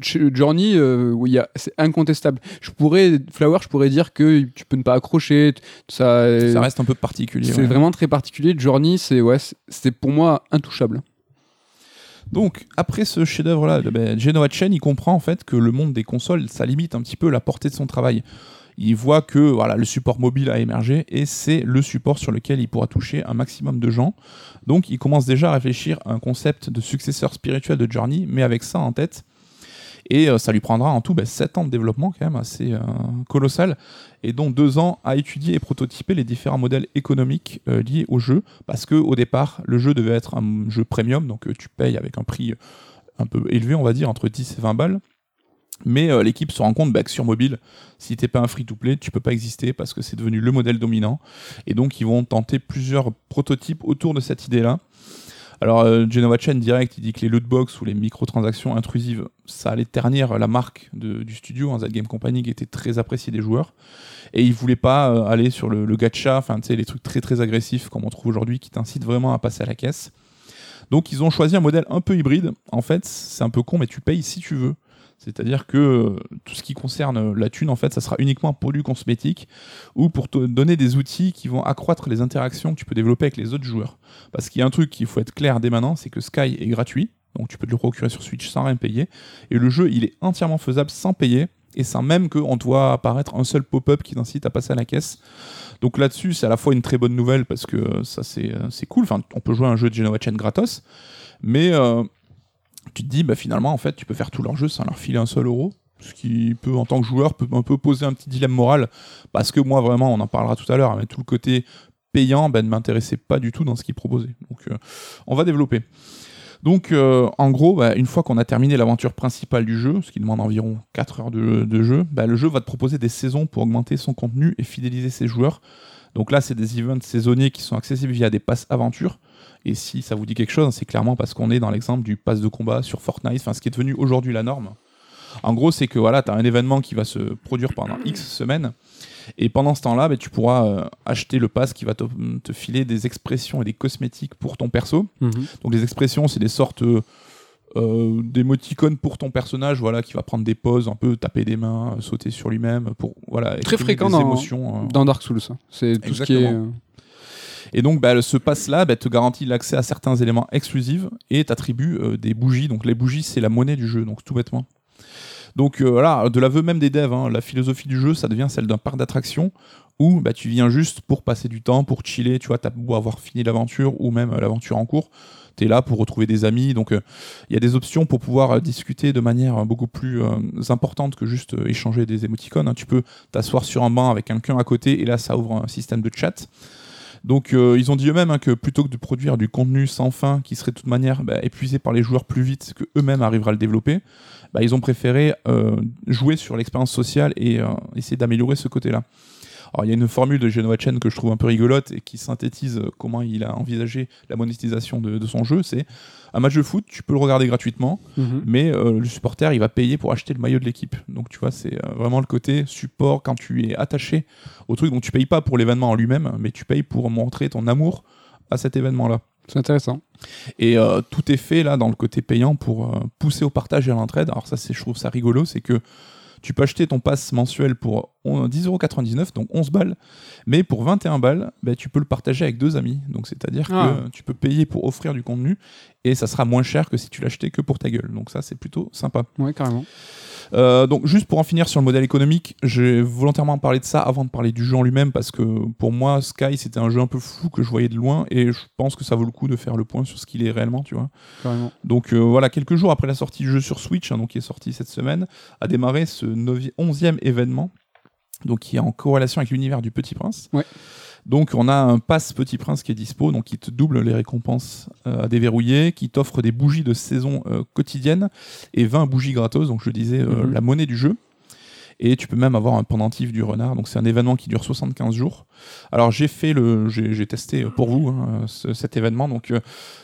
Chez Journey, euh, a- c'est incontestable. Je pourrais, Flower, je pourrais dire que tu peux ne pas accrocher. Ça, Ça reste un peu particulier. c'est ouais. vraiment très particulier. Journey, c'est ouais, c'est pour moi intouchable. Donc, après ce chef-d'œuvre-là, ben, Genoa Chen, il comprend en fait que le monde des consoles, ça limite un petit peu la portée de son travail. Il voit que le support mobile a émergé et c'est le support sur lequel il pourra toucher un maximum de gens. Donc, il commence déjà à réfléchir à un concept de successeur spirituel de Journey, mais avec ça en tête. Et euh, ça lui prendra en tout 7 ans de développement, quand même assez euh, colossal, et dont 2 ans à étudier et prototyper les différents modèles économiques euh, liés au jeu, parce que au départ, le jeu devait être un jeu premium, donc tu payes avec un prix un peu élevé, on va dire, entre 10 et 20 balles. Mais euh, l'équipe se rend compte bah, que sur mobile, si t'es pas un free-to-play, tu peux pas exister parce que c'est devenu le modèle dominant. Et donc ils vont tenter plusieurs prototypes autour de cette idée-là. Alors euh, Genova Chen direct, il dit que les lootbox ou les microtransactions intrusives, ça allait ternir la marque du studio, hein, Z Game Company, qui était très apprécié des joueurs. Et ils voulaient pas euh, aller sur le, gacha, enfin tu les trucs très très agressifs comme on trouve aujourd'hui, qui t'incitent vraiment à passer à la caisse. Donc ils ont choisi un modèle un peu hybride. En fait, c'est un peu con, mais tu payes si tu veux. C'est-à-dire que euh, tout ce qui concerne euh, la thune, en fait, ça sera uniquement un produit cosmétique ou pour te donner des outils qui vont accroître les interactions que tu peux développer avec les autres joueurs. Parce qu'il y a un truc qu'il faut être clair dès maintenant, c'est que Sky est gratuit, donc tu peux te le procurer sur Switch sans rien payer. Et le jeu, il est entièrement faisable sans payer et sans même qu'on te voit apparaître un seul pop-up qui t'incite à passer à la caisse. Donc là-dessus, c'est à la fois une très bonne nouvelle parce que euh, ça c'est cool. Enfin, on peut jouer à un jeu de Genoa Chen gratos, mais tu te dis, bah, finalement, en fait, tu peux faire tout leur jeu sans leur filer un seul euro. Ce qui peut, en tant que joueur, peut poser un petit dilemme moral. Parce que moi, vraiment, on en parlera tout à l'heure, mais tout le côté payant ben, ne m'intéressait pas du tout dans ce qu'ils proposaient. Donc, euh, on va développer. Donc, euh, en gros, bah, une fois qu'on a terminé l'aventure principale du jeu, ce qui demande environ 4 heures de, de jeu, bah, le jeu va te proposer des saisons pour augmenter son contenu et fidéliser ses joueurs. Donc là, c'est des events saisonniers qui sont accessibles via des passes aventures. Et si ça vous dit quelque chose, c'est clairement parce qu'on est dans l'exemple du pass de combat sur Fortnite, enfin ce qui est devenu aujourd'hui la norme. En gros, c'est que voilà, tu as un événement qui va se produire pendant X semaines. Et pendant ce temps-là, bah, tu pourras euh, acheter le pass qui va te, te filer des expressions et des cosmétiques pour ton perso. Donc les expressions, c'est des sortes euh, d'émoticônes pour ton personnage, voilà, qui va prendre des poses, un peu taper des mains, sauter sur lui-même, pour voilà. Très fréquent des dans- émotions. euh. Dans Dark Souls, ça. c'est tout ce qui est. Et donc, bah, ce pass-là bah, te garantit l'accès à certains éléments exclusifs et t'attribue euh, des bougies. Donc, les bougies, c'est la monnaie du jeu, donc tout bêtement. Donc, euh, voilà, de l'aveu même des devs, hein, la philosophie du jeu, ça devient celle d'un parc d'attractions où bah, tu viens juste pour passer du temps, pour chiller. Tu vois, t'as beau avoir fini l'aventure ou même euh, l'aventure en cours. tu es là pour retrouver des amis. Donc il y a des options pour pouvoir discuter de manière beaucoup plus importante que juste échanger des émoticônes. Hein. Tu peux t'asseoir sur un banc avec quelqu'un à côté et là ça ouvre un système de chat. Donc euh, ils ont dit eux-mêmes hein, que plutôt que de produire du contenu sans fin qui serait de toute manière bah, épuisé par les joueurs plus vite que eux-mêmes arriveraient à le développer, bah, ils ont préféré euh, jouer sur l'expérience sociale et euh, essayer d'améliorer ce côté-là. Alors il y a une formule de Genoa Chen que je trouve un peu rigolote et qui synthétise comment il a envisagé la monétisation de, son jeu, c'est un match de foot, tu peux le regarder gratuitement, mhm. mais le supporter, il va payer pour acheter le maillot de l'équipe. Donc tu vois, c'est vraiment le côté support quand tu es attaché au truc. Donc tu payes pas pour l'événement en lui-même, mais tu payes pour montrer ton amour à cet événement-là. C'est intéressant. Et euh, tout est fait là dans le côté payant pour euh, pousser au partage et à l'entraide. Alors ça, c'est, je trouve ça rigolo, c'est que tu peux acheter ton pass mensuel pour 10,99€, donc 11 balles, mais pour 21 balles, bah, tu peux le partager avec deux amis. Donc c'est-à-dire que ah. tu peux payer pour offrir du contenu et ça sera moins cher que si tu l'achetais que pour ta gueule. Donc ça, c'est plutôt sympa. Ouais, carrément. Euh, donc juste pour en finir sur le modèle économique, j'ai volontairement parlé de ça avant de parler du jeu en lui-même parce que pour moi Sky c'était un jeu un peu fou que je voyais de loin et je pense que ça vaut le coup de faire le point sur ce qu'il est réellement, tu vois. Donc euh, voilà, quelques jours après la sortie du jeu sur Switch, hein, donc qui est sorti cette semaine, a démarré ce 11e événement, donc qui est en corrélation avec l'univers du Petit Prince. Ouais. Donc on a un pass Petit Prince qui est dispo, donc qui te double les récompenses euh, à déverrouiller, qui t'offre des bougies de saison euh, quotidienne et 20 bougies gratos, donc je disais euh, mhm. la monnaie du jeu. Et tu peux même avoir un pendentif du renard, donc c'est un événement qui dure 75 jours. Alors j'ai fait le, j'ai testé pour vous hein, cet événement, donc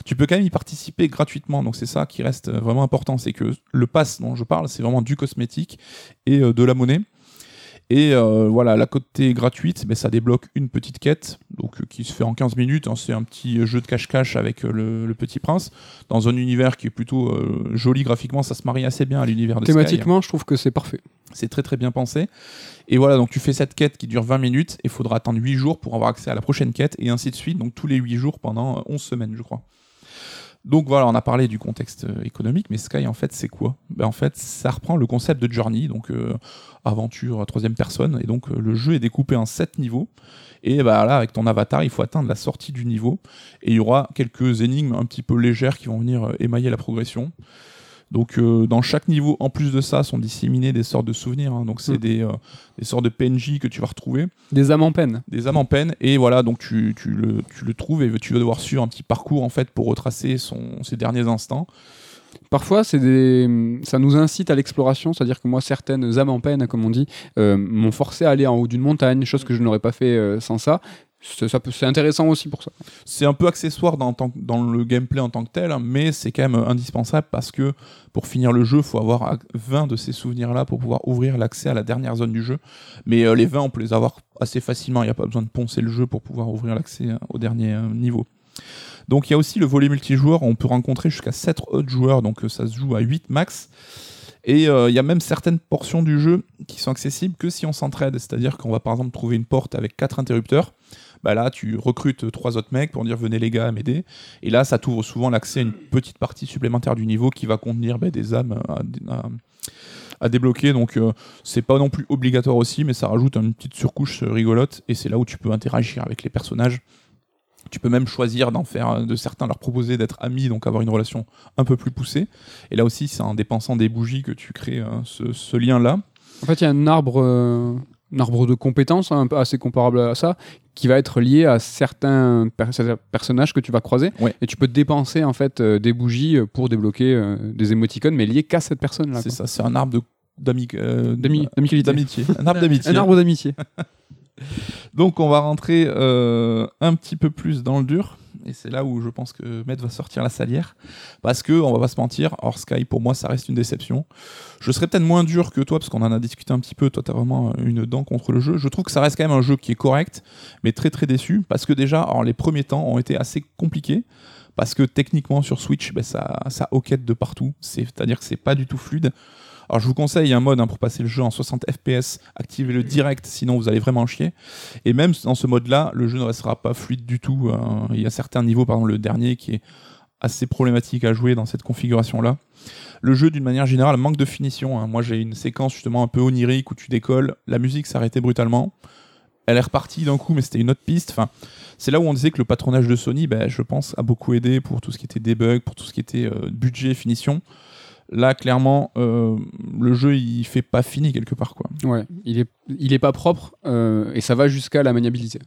tu peux quand même y participer gratuitement. Donc c'est ça qui reste vraiment important, c'est que le pass dont je parle, c'est vraiment du cosmétique et de la monnaie. Et euh, voilà, la côté gratuite, mais ça débloque une petite quête, donc euh, qui se fait en 15 minutes. Hein. c'est un petit jeu de cache-cache avec euh, le, Petit Prince, dans un univers qui est plutôt joli graphiquement. Ça se marie assez bien à l'univers de Thématiquement, je trouve que c'est parfait. C'est très très bien pensé. Et voilà, donc tu fais cette quête qui dure 20 minutes, et il faudra attendre 8 jours pour avoir accès à la prochaine quête, et ainsi de suite, donc tous les 8 jours pendant 11 semaines, je crois. Donc voilà, on a parlé du contexte euh, économique, mais Sky en fait c'est quoi? Ben, En fait ça reprend le concept de Journey, donc euh, aventure à troisième personne, et donc euh, le jeu est découpé en sept niveaux, et bah là avec ton avatar il faut atteindre la sortie du niveau, et il y aura quelques énigmes un petit peu légères qui vont venir émailler la progression. Donc euh, dans chaque niveau, en plus de ça, sont disséminés des sortes de souvenirs. Hein. Donc c'est mm. des, euh, des, sortes de PNJ que tu vas retrouver. Des âmes en peine. Des âmes en peine. Et voilà, donc tu, tu, le, tu le, trouves et tu vas devoir suivre un petit parcours en fait pour retracer son, ses derniers instants. Parfois, c'est des... ça nous incite à l'exploration, c'est-à-dire que moi, certaines âmes en peine, comme on dit, euh, m'ont forcé à aller en haut d'une montagne, chose que je n'aurais pas fait sans ça c'est intéressant aussi pour ça. C'est un peu accessoire dans, le gameplay en tant que tel, mais c'est quand même indispensable parce que pour finir le jeu, il faut avoir 20 de ces souvenirs-là pour pouvoir ouvrir l'accès à la dernière zone du jeu. Mais euh, les 20, on peut les avoir assez facilement, il n'y a pas besoin de poncer le jeu pour pouvoir ouvrir l'accès euh, au dernier euh, niveau. Donc il y a aussi le volet multijoueur, on peut rencontrer jusqu'à 7 autres joueurs, donc ça se joue à 8 max. Et il y a même certaines portions du jeu qui sont accessibles que si on s'entraide, c'est-à-dire qu'on va par exemple trouver une porte avec 4 interrupteurs bah là tu recrutes trois autres mecs pour dire venez les gars m'aider. Et là ça t'ouvre souvent l'accès à une petite partie supplémentaire du niveau qui va contenir bah, des âmes à, débloquer. Donc euh, c'est pas non plus obligatoire aussi mais ça rajoute une petite surcouche rigolote. Et c'est là où tu peux interagir avec les personnages. Tu peux même choisir d'en faire de certains leur proposer d'être amis donc avoir une relation un peu plus poussée. Et là aussi c'est en dépensant des bougies que tu crées euh, ce, lien là en fait il y a un arbre euh, un arbre de compétences hein, assez comparable à ça qui va être lié à certains personnages que tu vas croiser. Et tu peux dépenser en fait euh, des bougies pour débloquer euh, des émoticônes mais liés qu'à cette personne là c'est ça c'est un arbre d'amitié. Un arbre d'amitié. Un arbre d'amitié. Donc on va rentrer euh, un petit peu plus dans le dur et c'est là où je pense que Med va sortir la salière. Parce que, on va pas se mentir, Or Sky, pour moi, ça reste une déception. Je serais peut-être moins dur que toi, parce qu'on en a discuté un petit peu. Toi, t'as vraiment une dent contre le jeu. Je trouve que ça reste quand même un jeu qui est correct, mais très très déçu. Parce que déjà, les premiers temps ont été assez compliqués. Parce que techniquement, sur Switch, ben, ça, ça hoquette de partout. C'est-à-dire que c'est pas du tout fluide. Alors je vous conseille un mode hein, pour passer le jeu en 60 FPS, activez le direct, sinon vous allez vraiment chier. Et même dans ce mode-là, le jeu ne restera pas fluide du tout. Hein. Il y a certains niveaux, par exemple le dernier, qui est assez problématique à jouer dans cette configuration-là. Le jeu, d'une manière générale, manque de finition. Hein. Moi, j'ai une séquence justement un peu onirique où tu décolles, la musique s'arrêtait brutalement. elle est repartie d'un coup, mais c'était une autre piste. Enfin, c'est là où on disait que le patronage de Sony, ben, je pense, a beaucoup aidé pour tout ce qui était debug, pour tout ce qui était euh, budget, finition. Là, clairement, euh, le jeu, il fait pas fini quelque part, quoi. Ouais, il est, il est pas propre euh, et ça va jusqu'à la maniabilité.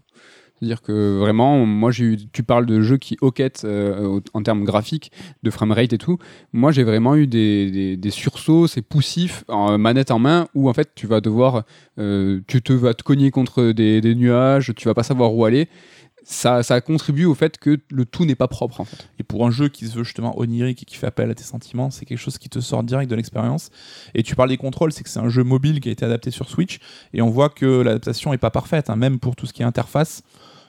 C'est-à-dire que vraiment, moi, j'ai eu, tu parles de jeux qui hoquettent euh, en termes graphiques, de framerate et tout. Moi, j'ai vraiment eu des, des, sursauts, c'est poussif, en manette en main, où en fait, tu vas devoir, tu te vas te cogner contre des, des nuages, tu vas pas savoir où aller. Ça, ça contribue au fait que le tout n'est pas propre. Et pour un jeu qui se veut justement onirique et qui fait appel à tes sentiments, c'est quelque chose qui te sort direct de l'expérience. Et tu parles des contrôles, c'est que c'est un jeu mobile qui a été adapté sur Switch, et on voit que l'adaptation est pas parfaite, hein, même pour tout ce qui est interface.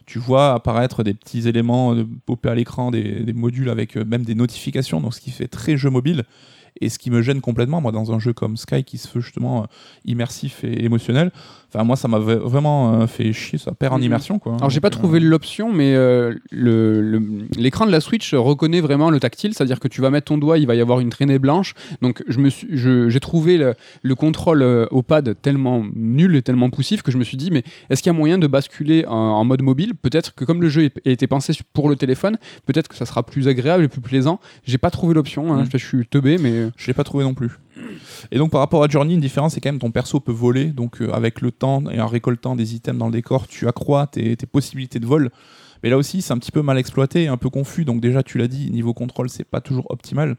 Tu vois apparaître des petits éléments de popper à l'écran, des, des modules avec euh, même des notifications, donc ce qui fait très jeu mobile. Et ce qui me gêne complètement, moi, dans un jeu comme Sky qui se veut justement euh, immersif et émotionnel, enfin, moi, ça m'a vraiment euh, fait chier, ça perd en Mhm. immersion, quoi. Alors j'ai pas Donc, euh, trouvé l'option, mais euh, le- le- l'écran de la Switch reconnaît vraiment le tactile, c'est-à-dire que tu vas mettre ton doigt, il va y avoir une traînée blanche. Donc je me j'ai trouvé le, le contrôle au pad tellement nul et tellement poussif que je me suis dit, mais est-ce qu'il y a moyen de basculer en, en mode mobile? Peut-être que comme le jeu a été pensé pour le téléphone, peut-être que ça sera plus agréable et plus plaisant. J'ai pas trouvé l'option, hein, Mhm. je suis teubé, mais euh, Je l'ai pas trouvé non plus. Et donc par rapport à Journey, une différence, c'est quand même ton perso peut voler. Donc euh, avec le temps et en récoltant des items dans le décor, tu accrois tes, possibilités de vol. Mais là aussi, c'est un petit peu mal exploité, un peu confus. Donc déjà, tu l'as dit, niveau contrôle, c'est pas toujours optimal.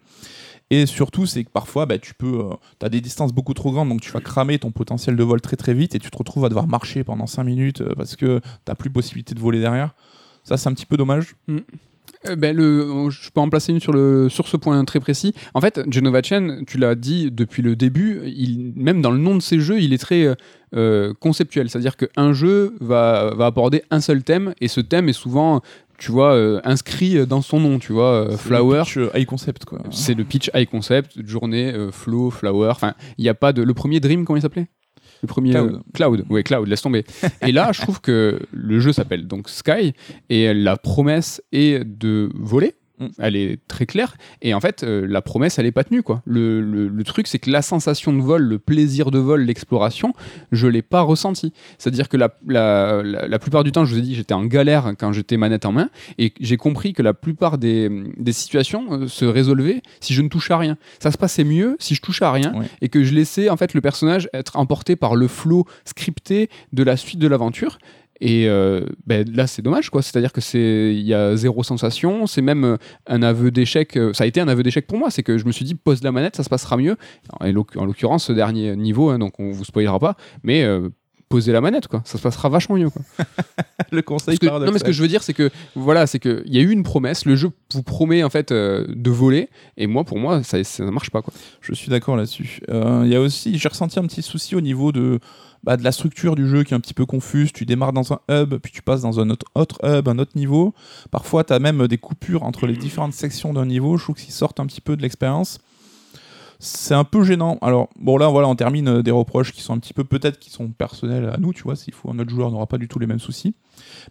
Et surtout, c'est que parfois, bah, tu peux, as des distances beaucoup trop grandes, donc tu vas cramer ton potentiel de vol très très vite et tu te retrouves à devoir marcher pendant 5 minutes euh, parce que t'as plus possibilité de voler derrière. Ça, c'est un petit peu dommage. Euh, ben, le, je peux en placer une sur, le, sur ce point très précis. En fait, Genova Chen, tu l'as dit depuis le début, il, même dans le nom de ses jeux, il est très euh, conceptuel. C'est-à-dire qu'un jeu va, va aborder un seul thème, et ce thème est souvent, tu vois, euh, inscrit dans son nom, tu vois, euh, Flower. C'est le pitch, euh, high concept, quoi. C'est le pitch high concept, journée, flow, flower. Enfin, il n'y a pas de. Le premier Dream, comment il s'appelait? Le premier. Cloud. euh, Cloud, ouais, Cloud, laisse tomber. et là, je trouve que le jeu s'appelle donc Sky, et la promesse est de voler. Mm. Elle est très claire. Et en fait, euh, la promesse, elle est pas tenue. Quoi. Le, le- le truc, c'est que la sensation de vol, le plaisir de vol, l'exploration, je l'ai pas ressenti. C'est-à-dire que la, la, la, la plupart du temps, je vous ai dit, j'étais en galère quand j'étais manette en main. Et j'ai compris que la plupart des, des situations euh, se résolvaient si je ne touchais à rien. Ça se passait mieux si je touchais à rien Ouais. et que je laissais en fait le personnage être emporté par le flow scripté de la suite de l'aventure. Et euh, ben, là, c'est dommage, quoi. C'est-à-dire que c'est, il y a zéro sensation. C'est même euh, un aveu d'échec. euh, Ça a été un aveu d'échec pour moi. C'est que je me suis dit, pose la manette, ça se passera mieux. En l'oc- en l'occurrence, ce dernier niveau, hein, donc on vous spoilera pas, mais euh, posez la manette, quoi. Ça se passera vachement mieux, quoi. le conseil que- non, mais ce que je veux dire, c'est que voilà, c'est que il y a eu une promesse. Le jeu vous promet en fait euh, de voler, et moi, pour moi, ça, ça marche pas, quoi. Je suis d'accord là-dessus. Euh, Il y a aussi, j'ai ressenti un petit souci au niveau de, bah, de la structure du jeu qui est un petit peu confuse. Tu démarres dans un hub, puis tu passes dans un autre, hub, un autre niveau. Parfois, tu as même des coupures entre les différentes sections d'un niveau. Je trouve qu'ils sortent un petit peu de l'expérience. C'est un peu gênant. Alors, bon, là, voilà, on termine euh, des reproches qui sont un petit peu, peut-être, qui sont personnels à nous, tu vois. S'il faut un autre joueur, n'aura pas du tout les mêmes soucis.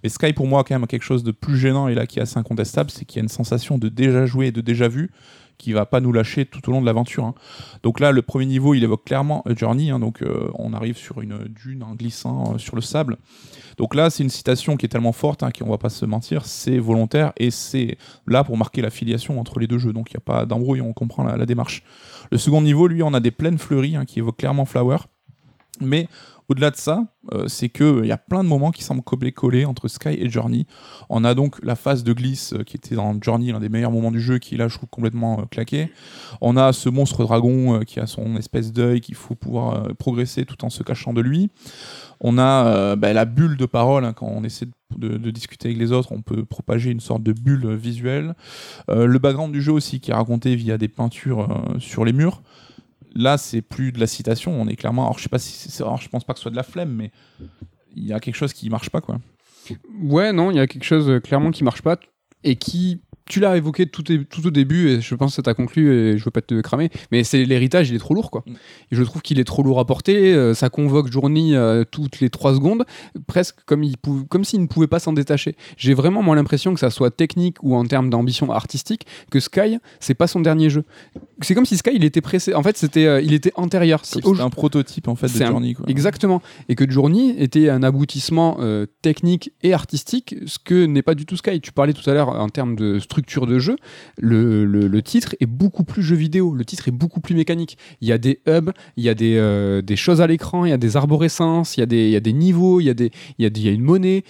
Mais Sky, pour moi, quand même quelque chose de plus gênant et là qui est assez incontestable, c'est qu'il y a une sensation de déjà joué et de déjà vu qui va pas nous lâcher tout au long de l'aventure. hein. Donc là, le premier niveau, il évoque clairement A Journey. hein, donc euh, on arrive sur une dune en glissant euh, sur le sable. Donc là, c'est une citation qui est tellement forte hein, qu'on va pas se mentir, c'est volontaire et c'est là pour marquer la filiation entre les deux jeux. Donc il n'y a pas d'embrouille, on comprend la, la démarche. Le second niveau, lui, on a des plaines fleuries hein, qui évoquent clairement Flower. Mais au-delà de ça, euh, c'est qu'il y a plein de moments qui semblent coller entre Sky et Journey. On a donc la phase de glisse euh, qui était dans Journey, l'un des meilleurs moments du jeu, qui là, je trouve complètement euh, claqué. On a ce monstre dragon euh, qui a son espèce d'œil qu'il faut pouvoir euh, progresser tout en se cachant de lui. On a euh, bah, la bulle de parole, hein, quand on essaie de, discuter avec les autres, on peut propager une sorte de bulle euh, visuelle. Euh, le background du jeu aussi, qui est raconté via des peintures euh, sur les murs. Là, c'est plus de la citation, on est clairement. Alors, je sais pas si alors, pense pas que ce soit de la flemme, mais il y a quelque chose qui marche pas, quoi. Ouais, non, il y a quelque chose euh, clairement qui marche pas et qui tu l'as évoqué tout, tout, au début, et je pense que ça t'a conclu, et je veux pas te cramer, mais c'est l'héritage, il est trop lourd, quoi. Mm. Et je trouve qu'il est trop lourd à porter, euh, ça convoque Journey euh, toutes les 3 secondes, presque comme il comme s'il ne pouvait pas s'en détacher. J'ai vraiment moins l'impression que ça soit technique ou en termes d'ambition artistique, que Sky, c'est pas son dernier jeu. C'est comme si Sky, il était pressé, en fait, c'était, euh, il était antérieur. C'est un prototype, en fait, de Journey, quoi. Exactement. Et que Journey était un aboutissement technique et artistique, ce que n'est pas du tout Sky. Tu parlais tout à l'heure en termes de structure de jeu, le, titre est beaucoup plus jeu vidéo, le titre est beaucoup plus mécanique. Il y a des hubs, il y a des, euh, choses à l'écran, il y a des arborescences, il y a des, niveaux, il y a, des, il une monnaie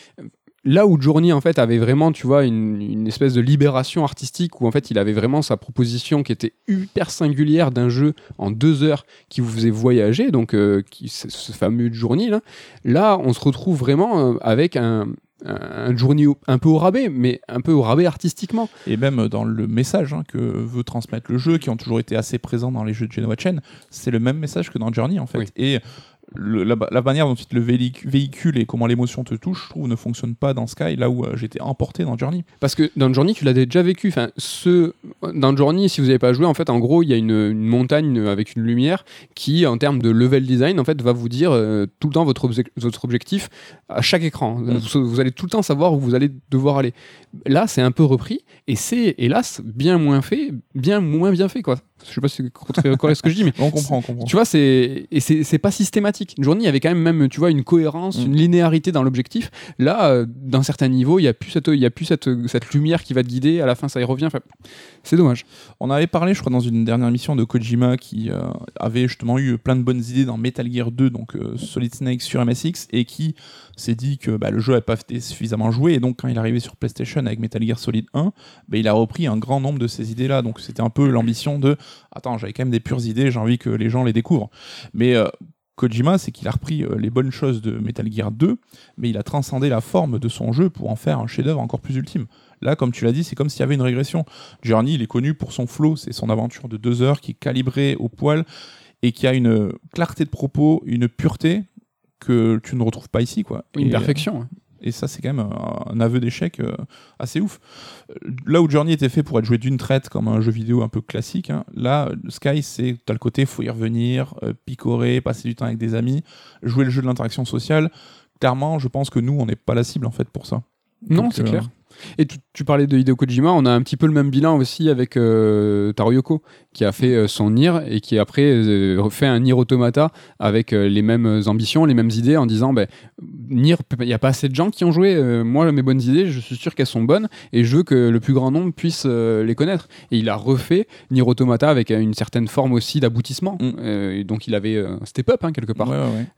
là où Journey en fait avait vraiment tu vois une, espèce de libération artistique où en fait il avait vraiment sa proposition qui était hyper singulière d'un jeu en deux heures qui vous faisait voyager donc euh, ce fameux Journey là là on se retrouve vraiment euh, avec un, un journée un peu au rabais, mais un peu au rabais artistiquement. Et même dans le message hein, que veut transmettre le jeu, qui ont toujours été assez présents dans les jeux de Genoa Chain, c'est le même message que dans Journey en fait. Et la, manière dont il le véhicule et comment l'émotion te touche, je trouve, ne fonctionne pas dans Sky, là où euh, j'étais emporté dans Journey. Parce que dans Journey, tu l'as déjà vécu. Enfin, ce... Dans Journey, si vous n'avez pas joué, en fait, en gros, il y a une, montagne avec une lumière qui, en termes de level design, en fait, va vous dire euh, tout le temps votre, votre, objectif à chaque écran. Mm. Vous, allez tout le temps savoir où vous allez devoir aller. Là, c'est un peu repris et c'est, hélas, bien moins fait, bien moins bien fait, quoi. Je sais pas si c'est correct ce que je dis, mais on comprend, on comprend. Tu vois, c'est et c'est pas systématique. Une journée, il y avait quand même, même, tu vois, une cohérence, mm. une linéarité dans l'objectif. Là, euh, d'un certain niveau, il y a plus cette, il y a plus cette, cette lumière qui va te guider. À la fin, ça y revient. c'est dommage. On avait parlé, je crois, dans une dernière émission de Kojima qui euh, avait justement eu plein de bonnes idées dans Metal Gear 2, donc euh, Solid Snake sur MSX, et qui s'est dit que bah, le jeu n'avait pas été suffisamment joué. Et donc, quand il est arrivé sur PlayStation avec Metal Gear Solid 1, bah, il a repris un grand nombre de ces idées-là. Donc, c'était un peu l'ambition de attends, j'avais quand même des pures idées, j'ai envie que les gens les découvrent. Mais euh, Kojima, c'est qu'il a repris euh, les bonnes choses de Metal Gear 2, mais il a transcendé la forme de son jeu pour en faire un chef-d'œuvre encore plus ultime. Là, comme tu l'as dit, c'est comme s'il y avait une régression. Journey, il est connu pour son flow, c'est son aventure de deux heures qui est calibrée au poil et qui a une clarté de propos, une pureté que tu ne retrouves pas ici. Quoi. Une perfection. Et ça, c'est quand même un, aveu d'échec euh, assez ouf. Là où Journey était fait pour être joué d'une traite comme un jeu vidéo un peu classique, hein, là, Sky, c'est t'as le côté faut y revenir, euh, picorer, passer du temps avec des amis, jouer le jeu de l'interaction sociale. Clairement, je pense que nous, on n'est pas la cible en fait pour ça. Non, c'est clair. Et tu, parlais de Hideo Kojima, on a un petit peu le même bilan aussi avec euh, Taro Yoko, qui a fait euh, son Nier et qui après euh, fait un Nier Automata avec les mêmes ambitions, les mêmes idées, en disant ben, Nier, il n'y a pas assez de gens qui ont joué, moi mes bonnes idées, je suis sûr qu'elles sont bonnes et je veux que le plus grand nombre puisse les connaître. Et il a refait Nier Automata avec une certaine forme aussi d'aboutissement. Mm. donc il avait un step-up hein, quelque part.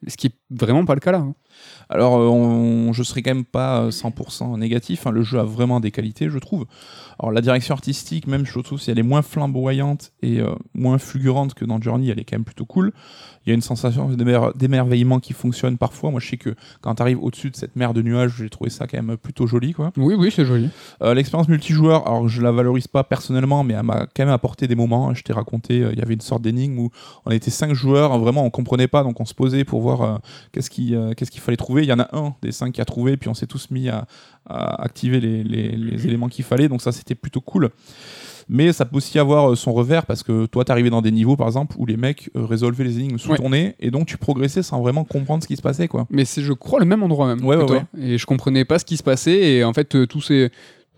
Ce qui est vraiment pas le cas là. Hein. Alors, on, je serais quand même pas 100% négatif. Hein. Le jeu a vraiment des qualités, je trouve. Alors la direction artistique, même je trouve si elle est moins flamboyante et euh, moins fulgurante que dans Journey, elle est quand même plutôt cool. Il y a une sensation d'émerveillement qui fonctionne parfois. Moi je sais que quand tu arrives au-dessus de cette mer de nuages, j'ai trouvé ça quand même plutôt joli. Quoi. Oui, oui, c'est joli. Euh, l'expérience multijoueur, alors je la valorise pas personnellement, mais elle m'a quand même apporté des moments. Je t'ai raconté, euh, il y avait une sorte d'énigme où on était cinq joueurs, vraiment on comprenait pas, donc on se posait pour voir qu'est-ce qu'il fallait trouver. Il y en a un des cinq qui a trouvé, puis on s'est tous mis à, activer les, les éléments qu'il fallait. Donc ça c'était plutôt cool. Mais ça peut aussi avoir euh, son revers parce que toi, t'arrivais dans des niveaux, par exemple, où les mecs euh, résolvaient les énigmes sous ton nez et donc tu progressais sans vraiment comprendre ce qui se passait, quoi. Mais c'est, je crois, le même endroit même. Ouais, ouais, Et je comprenais pas ce qui se passait et en fait, euh, tout s'est,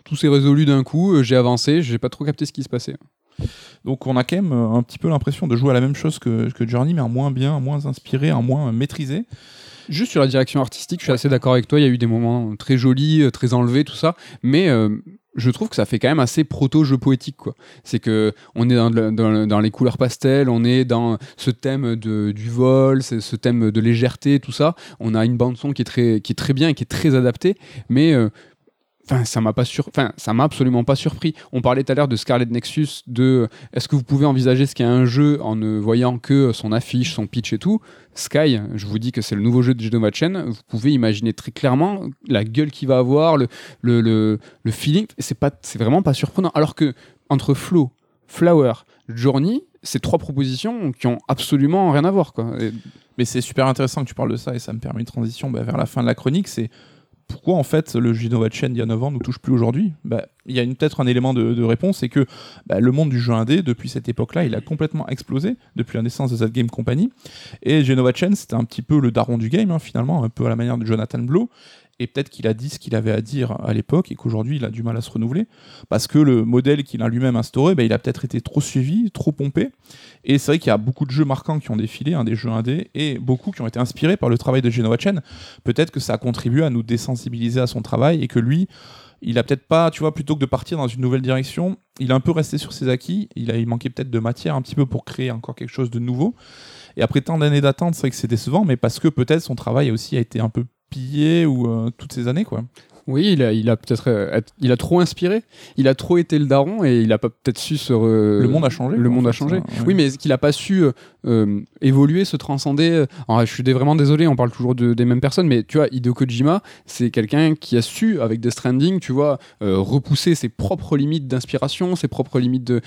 tout s'est résolu d'un coup. J'ai avancé, j'ai pas trop capté ce qui se passait. Donc on a quand même un petit peu l'impression de jouer à la même chose que, que Journey, mais en moins bien, en moins inspiré, en moins maîtrisé. Juste sur la direction artistique, je suis assez d'accord avec toi. Il y a eu des moments très jolis, très enlevés, tout ça. Mais je trouve que ça fait quand même assez proto-jeu poétique. quoi. C'est que on est dans, les couleurs pastel, on est dans ce thème du vol, ce thème de légèreté, tout ça. On a une bande-son qui, est très, qui est très bien et qui est très adaptée, mais. Euh, Enfin, ça m'a m'a absolument pas surpris. On parlait tout à l'heure de Scarlet Nexus, de est-ce que vous pouvez envisager ce a un jeu en ne voyant que son affiche, son pitch et tout? Sky, je vous dis que c'est le nouveau jeu de Genova Chain. Vous pouvez imaginer très clairement la gueule qu'il va avoir, le, le, le, feeling. C'est pas, c'est vraiment pas surprenant. Alors que entre Flow, Flower, Journey, c'est trois propositions qui ont absolument rien à voir. Mais c'est super intéressant que tu parles de ça et ça me permet une transition bah, vers la fin de la chronique. C'est pourquoi en fait le Genova Chain d'il y a 9 ans nous touche plus aujourd'hui? Bah, Il y a peut-être un élément de, réponse, c'est que bah, le monde du jeu indé, depuis cette époque-là, il a complètement explosé, depuis la naissance de Z Game Company. Et Genova Chain, c'était un petit peu le daron du game, hein, finalement, un peu à la manière de Jonathan Blow et peut-être qu'il a dit ce qu'il avait à dire à l'époque et qu'aujourd'hui il a du mal à se renouveler parce que le modèle qu'il a lui-même instauré, bah, il a peut-être été trop suivi, trop pompé. Et c'est vrai qu'il y a beaucoup de jeux marquants qui ont défilé, hein, des jeux indés, et beaucoup qui ont été inspirés par le travail de Genova Chen. Peut-être que ça a contribué à nous désensibiliser à son travail et que lui, il a peut-être pas, tu vois, plutôt que de partir dans une nouvelle direction, il a un peu resté sur ses acquis. Il, a, il manquait peut-être de matière un petit peu pour créer encore quelque chose de nouveau. Et après tant d'années d'attente, c'est vrai que c'est décevant, mais parce que peut-être son travail aussi a été un peu ou euh, toutes ces années quoi. Oui, il a, il a peut-être, euh, il a trop inspiré. Il a trop été le daron et il a pas peut-être su se. le monde a changé. Le monde a changé. Oui, mais qu'il a pas su euh, évoluer, se transcender. je suis vraiment désolé, on parle toujours des mêmes personnes, mais tu vois, Hideo Kojima, c'est quelqu'un qui a su, avec Death Stranding, tu vois, repousser ses propres limites d'inspiration, ses propres limites de,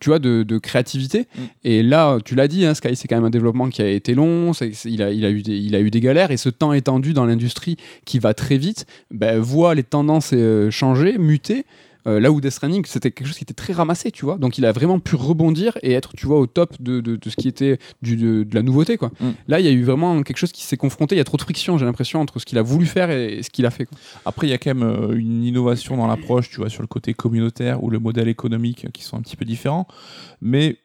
tu vois, de, créativité. Mm. Et là, tu l'as dit, hein, Sky, c'est quand même un développement qui a été long. il a, il a eu des, il a eu des galères et ce temps étendu dans l'industrie qui va très vite, ben, les tendances euh, changer, muter. Euh, là où Death Stranding, c'était quelque chose qui était très ramassé, tu vois. Donc il a vraiment pu rebondir et être, tu vois, au top de, de, ce qui était du, de, la nouveauté, quoi. Mm. Là, il y a eu vraiment quelque chose qui s'est confronté. Il y a trop de friction, j'ai l'impression, entre ce qu'il a voulu faire et, ce qu'il a fait. Après, il y a quand même euh, une innovation dans l'approche, tu vois, sur le côté communautaire ou le modèle économique qui sont un petit peu différents. Mais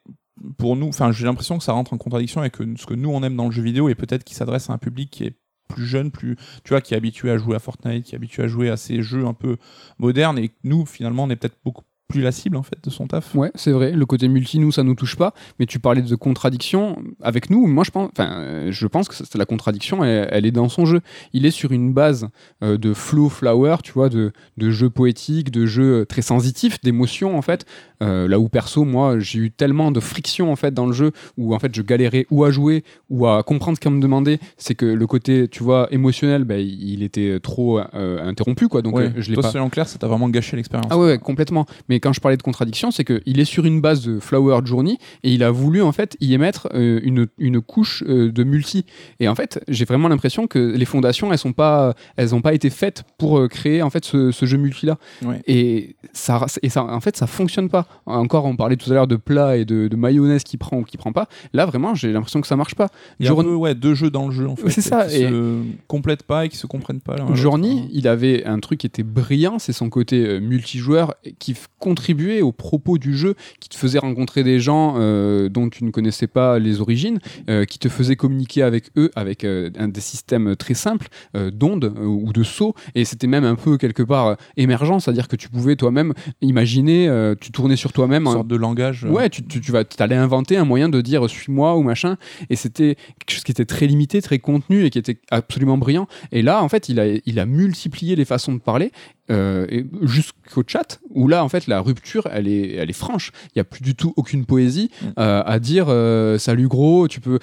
pour nous, enfin, j'ai l'impression que ça rentre en contradiction avec ce que nous on aime dans le jeu vidéo et peut-être qu'il s'adresse à un public qui est plus jeune, plus tu vois, qui est habitué à jouer à Fortnite, qui est habitué à jouer à ces jeux un peu modernes, et nous finalement on est peut-être beaucoup plus la cible en fait de son taf. Ouais, c'est vrai. Le côté multi, nous, ça nous touche pas. Mais tu parlais de contradiction avec nous. Moi, je pense, enfin, je pense que la contradiction, elle, est dans son jeu. Il est sur une base euh, de flow flower, tu vois, de, de jeux poétiques, de jeux très sensitifs, d'émotions en fait. Euh, là où perso, moi, j'ai eu tellement de friction en fait dans le jeu où en fait je galérais ou à jouer ou à comprendre ce qu'on me demandait. C'est que le côté, tu vois, émotionnel, bah, il était trop euh, interrompu quoi. Donc je l'ai pas. en clair, ça t'a vraiment gâché l'expérience. Ah ouais, complètement. Mais quand je parlais de contradiction, c'est qu'il est sur une base de Flower Journey et il a voulu en fait y émettre euh, une, une, couche de multi. Et en fait, j'ai vraiment l'impression que les fondations, elles sont pas, elles ont pas été faites pour créer en fait ce, ce jeu multi là. Et ça, et ça, en fait, ça fonctionne pas. Encore, on parlait tout à l'heure de plat et de, mayonnaise qui prend ou qui prend pas. Là, vraiment, j'ai l'impression que ça marche pas. Il y a peu, ouais, deux jeux dans le jeu, en fait. C'est ça. Qui et se complètent pas et qui se comprennent pas. Journey, il avait un truc qui était brillant, c'est son côté euh, multijoueur qui contribuait au propos du jeu, qui te faisait rencontrer des gens euh, dont tu ne connaissais pas les origines, euh, qui te faisait communiquer avec eux avec un des systèmes très simples d'ondes ou de sauts. Et c'était même un peu quelque part émergent, c'est-à-dire que tu pouvais toi-même imaginer, tu tournais sur toi-même. Une sorte de langage. Euh. Ouais, tu, tu, tu vas, allais inventer un moyen de dire suis-moi ou machin. Et c'était quelque chose qui était très limité, très contenu et qui était absolument brillant. Et là, en fait, il a, il a multiplié les façons de parler euh, jusqu'au chat où là en fait la rupture elle est elle est franche. Il y a plus du tout aucune poésie euh, à dire euh, salut gros tu peux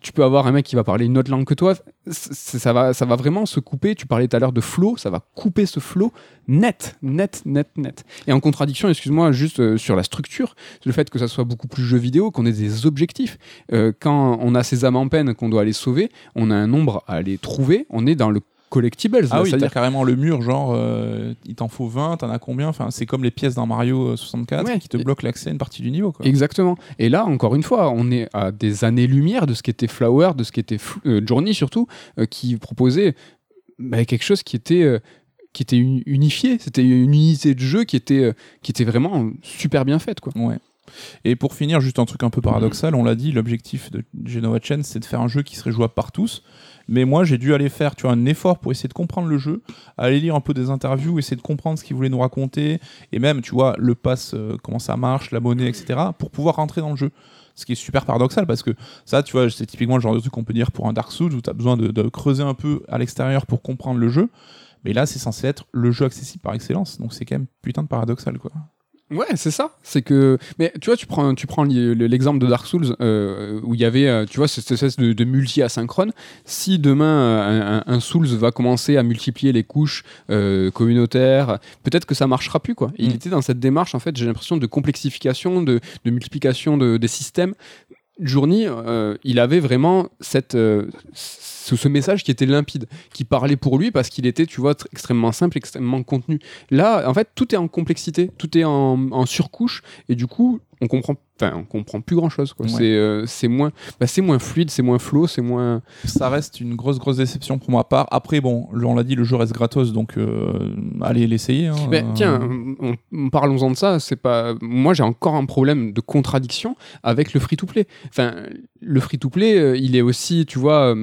tu peux avoir un mec qui va parler une autre langue que toi. Ça va ça va vraiment se couper. Tu parlais tout à l'heure de flow ça va couper ce flow net net net net. Et en contradiction excuse-moi juste sur la structure le fait que ça soit beaucoup plus jeu vidéo qu'on ait des objectifs. Quand on a ces âmes en peine qu'on doit aller sauver on a un nombre à aller trouver on est dans le collectibles. Ah oui, c'est-à-dire carrément le mur, genre, euh, il t'en faut 20, t'en as combien? Enfin, c'est comme les pièces dans Mario 64 euh, qui te bloquent l'accès à une partie du niveau. Quoi. Exactement. Et là, encore une fois, on est à des années-lumière de ce qu'était Flower, de ce qu'était euh, Journey surtout, qui proposait bah, quelque chose qui était qui était unifié. C'était une unité de jeu qui était, qui était vraiment super bien faite. Quoi. Ouais. Et pour finir, juste un truc un peu paradoxal, on l'a dit, l'objectif de Genova Chain, c'est de faire un jeu qui serait jouable par tous. Mais moi, j'ai dû aller faire tu vois, un effort pour essayer de comprendre le jeu, aller lire un peu des interviews, essayer de comprendre ce qu'il voulait nous raconter, et même, tu vois, le pass, euh, comment ça marche, la monnaie, etc., pour pouvoir rentrer dans le jeu. Ce qui est super paradoxal parce que ça, tu vois, c'est typiquement le genre de truc qu'on peut dire pour un Dark Souls où tu as besoin de, de creuser un peu à l'extérieur pour comprendre le jeu. Mais là, c'est censé être le jeu accessible par excellence. Donc c'est quand même putain de paradoxal, quoi. Ouais, c'est ça. C'est que, mais tu vois, tu prends, tu prends l'exemple de Dark Souls euh, où il y avait, euh, tu vois, cette espèce de, multi asynchrone. Si demain euh, un, Souls va commencer à multiplier les couches communautaires, peut-être que ça marchera plus quoi. il mm. était dans cette démarche en fait, j'ai l'impression de complexification, de, multiplication de, des systèmes Journey, euh, il avait vraiment cette, ce, ce message qui était limpide, qui parlait pour lui parce qu'il était, tu vois, tr- extrêmement simple, extrêmement contenu. Là, en fait, tout est en complexité, tout est en, en surcouche, et du coup, on comprend, enfin, on comprend plus grand chose. Ouais. C'est, euh, c'est moins, bah, c'est moins fluide, c'est moins flow, c'est moins. Ça reste une grosse, grosse déception pour ma part. Après, bon, on l'a dit, le jeu reste gratos, donc euh, allez l'essayer. hein. Euh, tiens, on- on- parlons-en de ça. C'est pas. Moi, j'ai encore un problème de contradiction avec le free-to-play. Enfin, le free-to-play, euh, il est aussi, tu vois.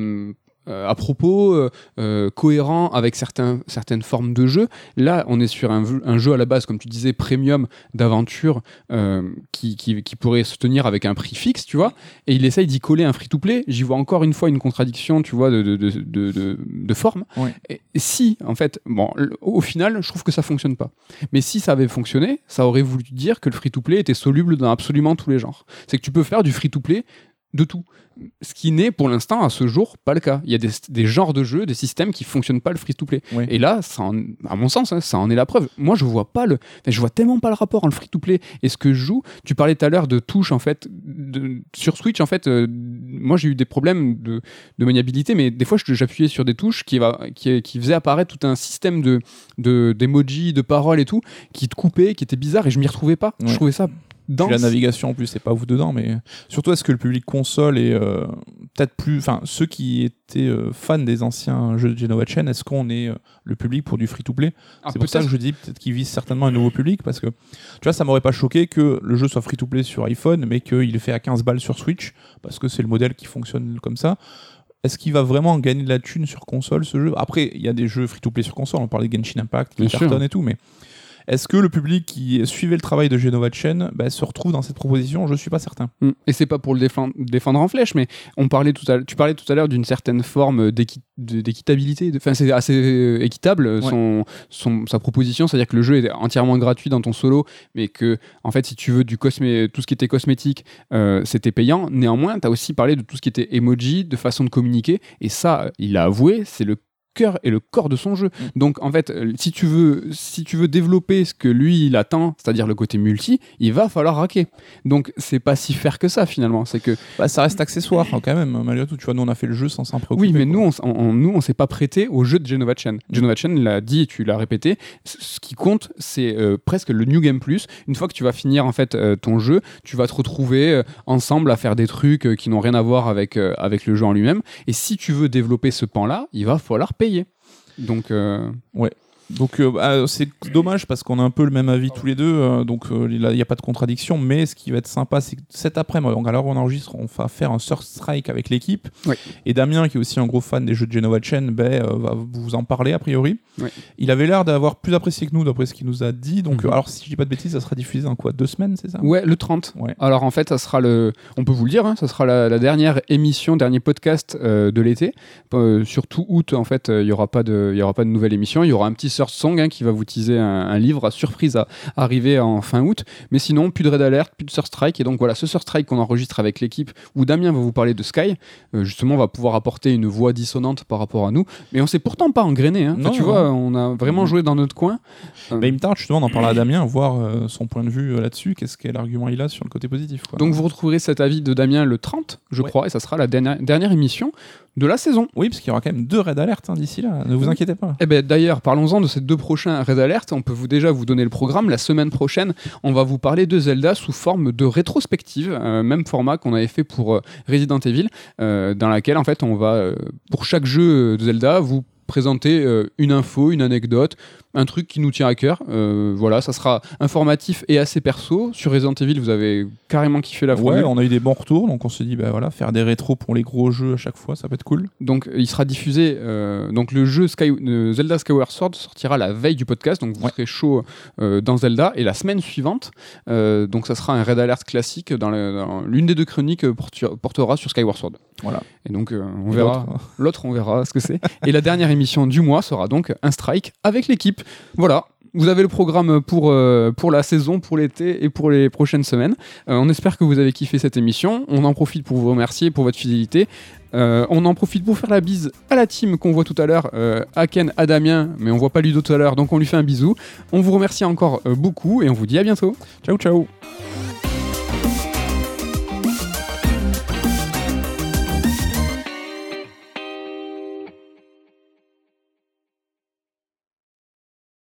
Euh, à propos, euh, euh, cohérent avec certains, certaines formes de jeu. Là, on est sur un, jeu à la base, comme tu disais, premium d'aventure euh, qui, qui, qui pourrait se tenir avec un prix fixe, tu vois. Et il essaye d'y coller un free-to-play. J'y vois encore une fois une contradiction, tu vois, de, de, de, de, de- de forme. Ouais. Et si, en fait, bon, au final, je trouve que ça fonctionne pas. Mais si ça avait fonctionné, ça aurait voulu dire que le free-to-play était soluble dans absolument tous les genres. C'est que tu peux faire du free-to-play de tout. Ce qui n'est pour l'instant à ce jour pas le cas. Il y a des, des genres de jeux, des systèmes qui fonctionnent pas le free-to-play. Et là, ça en- à mon sens, hein, ça en est la preuve. Moi, je vois pas le, je vois tellement pas le rapport entre le free-to-play et ce que je joue. Tu parlais tout à l'heure de touches en fait, de- sur Switch en fait. euh, moi, j'ai eu des problèmes de, de maniabilité, mais des fois, j'appuyais sur des touches qui, va, qui, qui faisaient apparaître tout un système de de- d'emoji, de, paroles et tout, qui te coupaient, qui était bizarre et je m'y retrouvais pas. Je trouvais ça Dense. la navigation en plus, c'est pas vous dedans, mais surtout est-ce que le public console est euh, peut-être plus. Enfin, ceux qui étaient euh, fans des anciens jeux de Genova Chain, est-ce qu'on est euh, le public pour du free-to-play? Ah, C'est pour ça que je dis peut-être qu'ils visent certainement un nouveau public parce que tu vois, ça m'aurait pas choqué que le jeu soit free-to-play sur iPhone, mais qu'il est fait à 15 balles sur Switch parce que c'est le modèle qui fonctionne comme ça. Est-ce qu'il va vraiment gagner de la thune sur console ce jeu? Après, il y a des jeux free-to-play sur console, on parlait de Genshin Impact, sûr. cartonne et tout, mais est-ce que le public qui suivait le travail de Genova Chain bah, se retrouve dans cette proposition? Je suis pas certain. Mm. Et c'est pas pour le défendre, défendre en flèche, mais on parlait tout à, tu parlais tout à l'heure d'une certaine forme d'équitabilité. Enfin, c'est assez euh, équitable euh, son, son, sa proposition, c'est-à-dire que le jeu est entièrement gratuit dans ton solo, mais que en fait, si tu veux du cosmé, tout ce qui était cosmétique, euh, c'était payant. Néanmoins, tu as aussi parlé de tout ce qui était emoji, de façon de communiquer, et ça, il l'a avoué, c'est le cœur et le corps de son jeu. Donc en fait, euh, si tu veux si tu veux développer ce que lui il attend, c'est-à-dire le côté multi, il va falloir hacker. Donc c'est pas si faire que ça finalement, c'est que Bah, ça reste accessoire hein, quand même, malgré tout. Tu vois, nous on a fait le jeu sans s'en préoccuper. oui, mais quoi. nous on, on- nous on s'est pas prêté au jeu de Genova Chen. Genova Chen l'a dit et tu l'as répété, ce qui compte c'est euh, presque le New Game Plus. Une fois que tu vas finir en fait euh, ton jeu, tu vas te retrouver euh, ensemble à faire des trucs qui n'ont rien à voir avec avec le jeu en lui-même et si tu veux développer ce pan-là, il va falloir payer. Donc euh, Donc euh, bah, c'est dommage parce qu'on a un peu le même avis tous les deux, euh, donc euh, il n'y a pas de contradiction. Mais ce qui va être sympa, c'est que cet après-midi, donc alors on enregistre, on va faire un Surf Strike avec l'équipe. Et Damien, qui est aussi un gros fan des jeux de Genova Chain, ben, va vous en parler a priori. Il avait l'air d'avoir plus apprécié que nous, d'après ce qu'il nous a dit. Donc, Mhm. alors si je dis pas de bêtises, ça sera diffusé dans quoi Deux semaines, c'est ça? Ouais, le 30. Ouais. Alors en fait, ça sera le, on peut vous le dire, hein, ça sera la, la dernière émission, dernier podcast de l'été. Sur tout août, en fait, il y aura pas de, il y aura pas de nouvelle émission. Il y aura un petit search song hein, qui va vous teaser un, un livre à surprise à arriver en fin août. Mais sinon, plus de raid alert, plus de search strike. Et donc voilà, ce search strike qu'on enregistre avec l'équipe, où Damien va vous parler de Sky, euh, justement, va pouvoir apporter une voix dissonante par rapport à nous. Mais on s'est pourtant pas engrainé. Hein. Enfin, tu non. vois, on a vraiment joué dans notre coin. Bah, il me tarde justement d'en parler à Damien, voir euh, son point de vue euh, là-dessus, qu'est-ce quel argument il a sur le côté positif. Quoi. Donc vous retrouverez cet avis de Damien le 30, je Ouais. crois, et ça sera la dernière, dernière émission de la saison. oui, parce qu'il y aura quand même deux raids alerte hein, d'ici là, ne vous Oui. inquiétez pas. Eh ben d'ailleurs, parlons-en de ces deux prochains Red Alert. On peut vous déjà vous donner le programme. La semaine prochaine, on va vous parler de Zelda sous forme de rétrospective, euh, même format qu'on avait fait pour euh, Resident Evil, euh, dans laquelle en fait on va pour chaque jeu de Zelda vous présenter une info, une anecdote, un truc qui nous tient à cœur. Euh, voilà, ça sera informatif et assez perso. Sur Resident Evil, vous avez carrément kiffé la Ouais, formule. on a eu des bons retours, donc on s'est dit, bah voilà, faire des rétros pour les gros jeux à chaque fois, ça peut être cool. Donc il sera diffusé. euh, donc le jeu Sky, euh, Zelda Skyward Sword sortira la veille du podcast. Donc vous Ouais. serez chaud dans Zelda. Et la semaine suivante, donc ça sera un Red Alert classique dans l'une des deux chroniques portera sur Skyward Sword. Voilà. Et donc on Et verra. l'autre, L'autre, on verra ce que c'est. et la dernière émission du mois sera donc un strike avec l'équipe. Voilà. Vous avez le programme pour, euh, pour la saison, pour l'été et pour les prochaines semaines. Euh, on espère que vous avez kiffé cette émission. On en profite pour vous remercier pour votre fidélité. Euh, on en profite pour faire la bise à la team qu'on voit tout à l'heure, à Ken, à Damien, mais on voit pas Ludo tout à l'heure, donc on lui fait un bisou. On vous remercie encore beaucoup et on vous dit à bientôt. Ciao, ciao.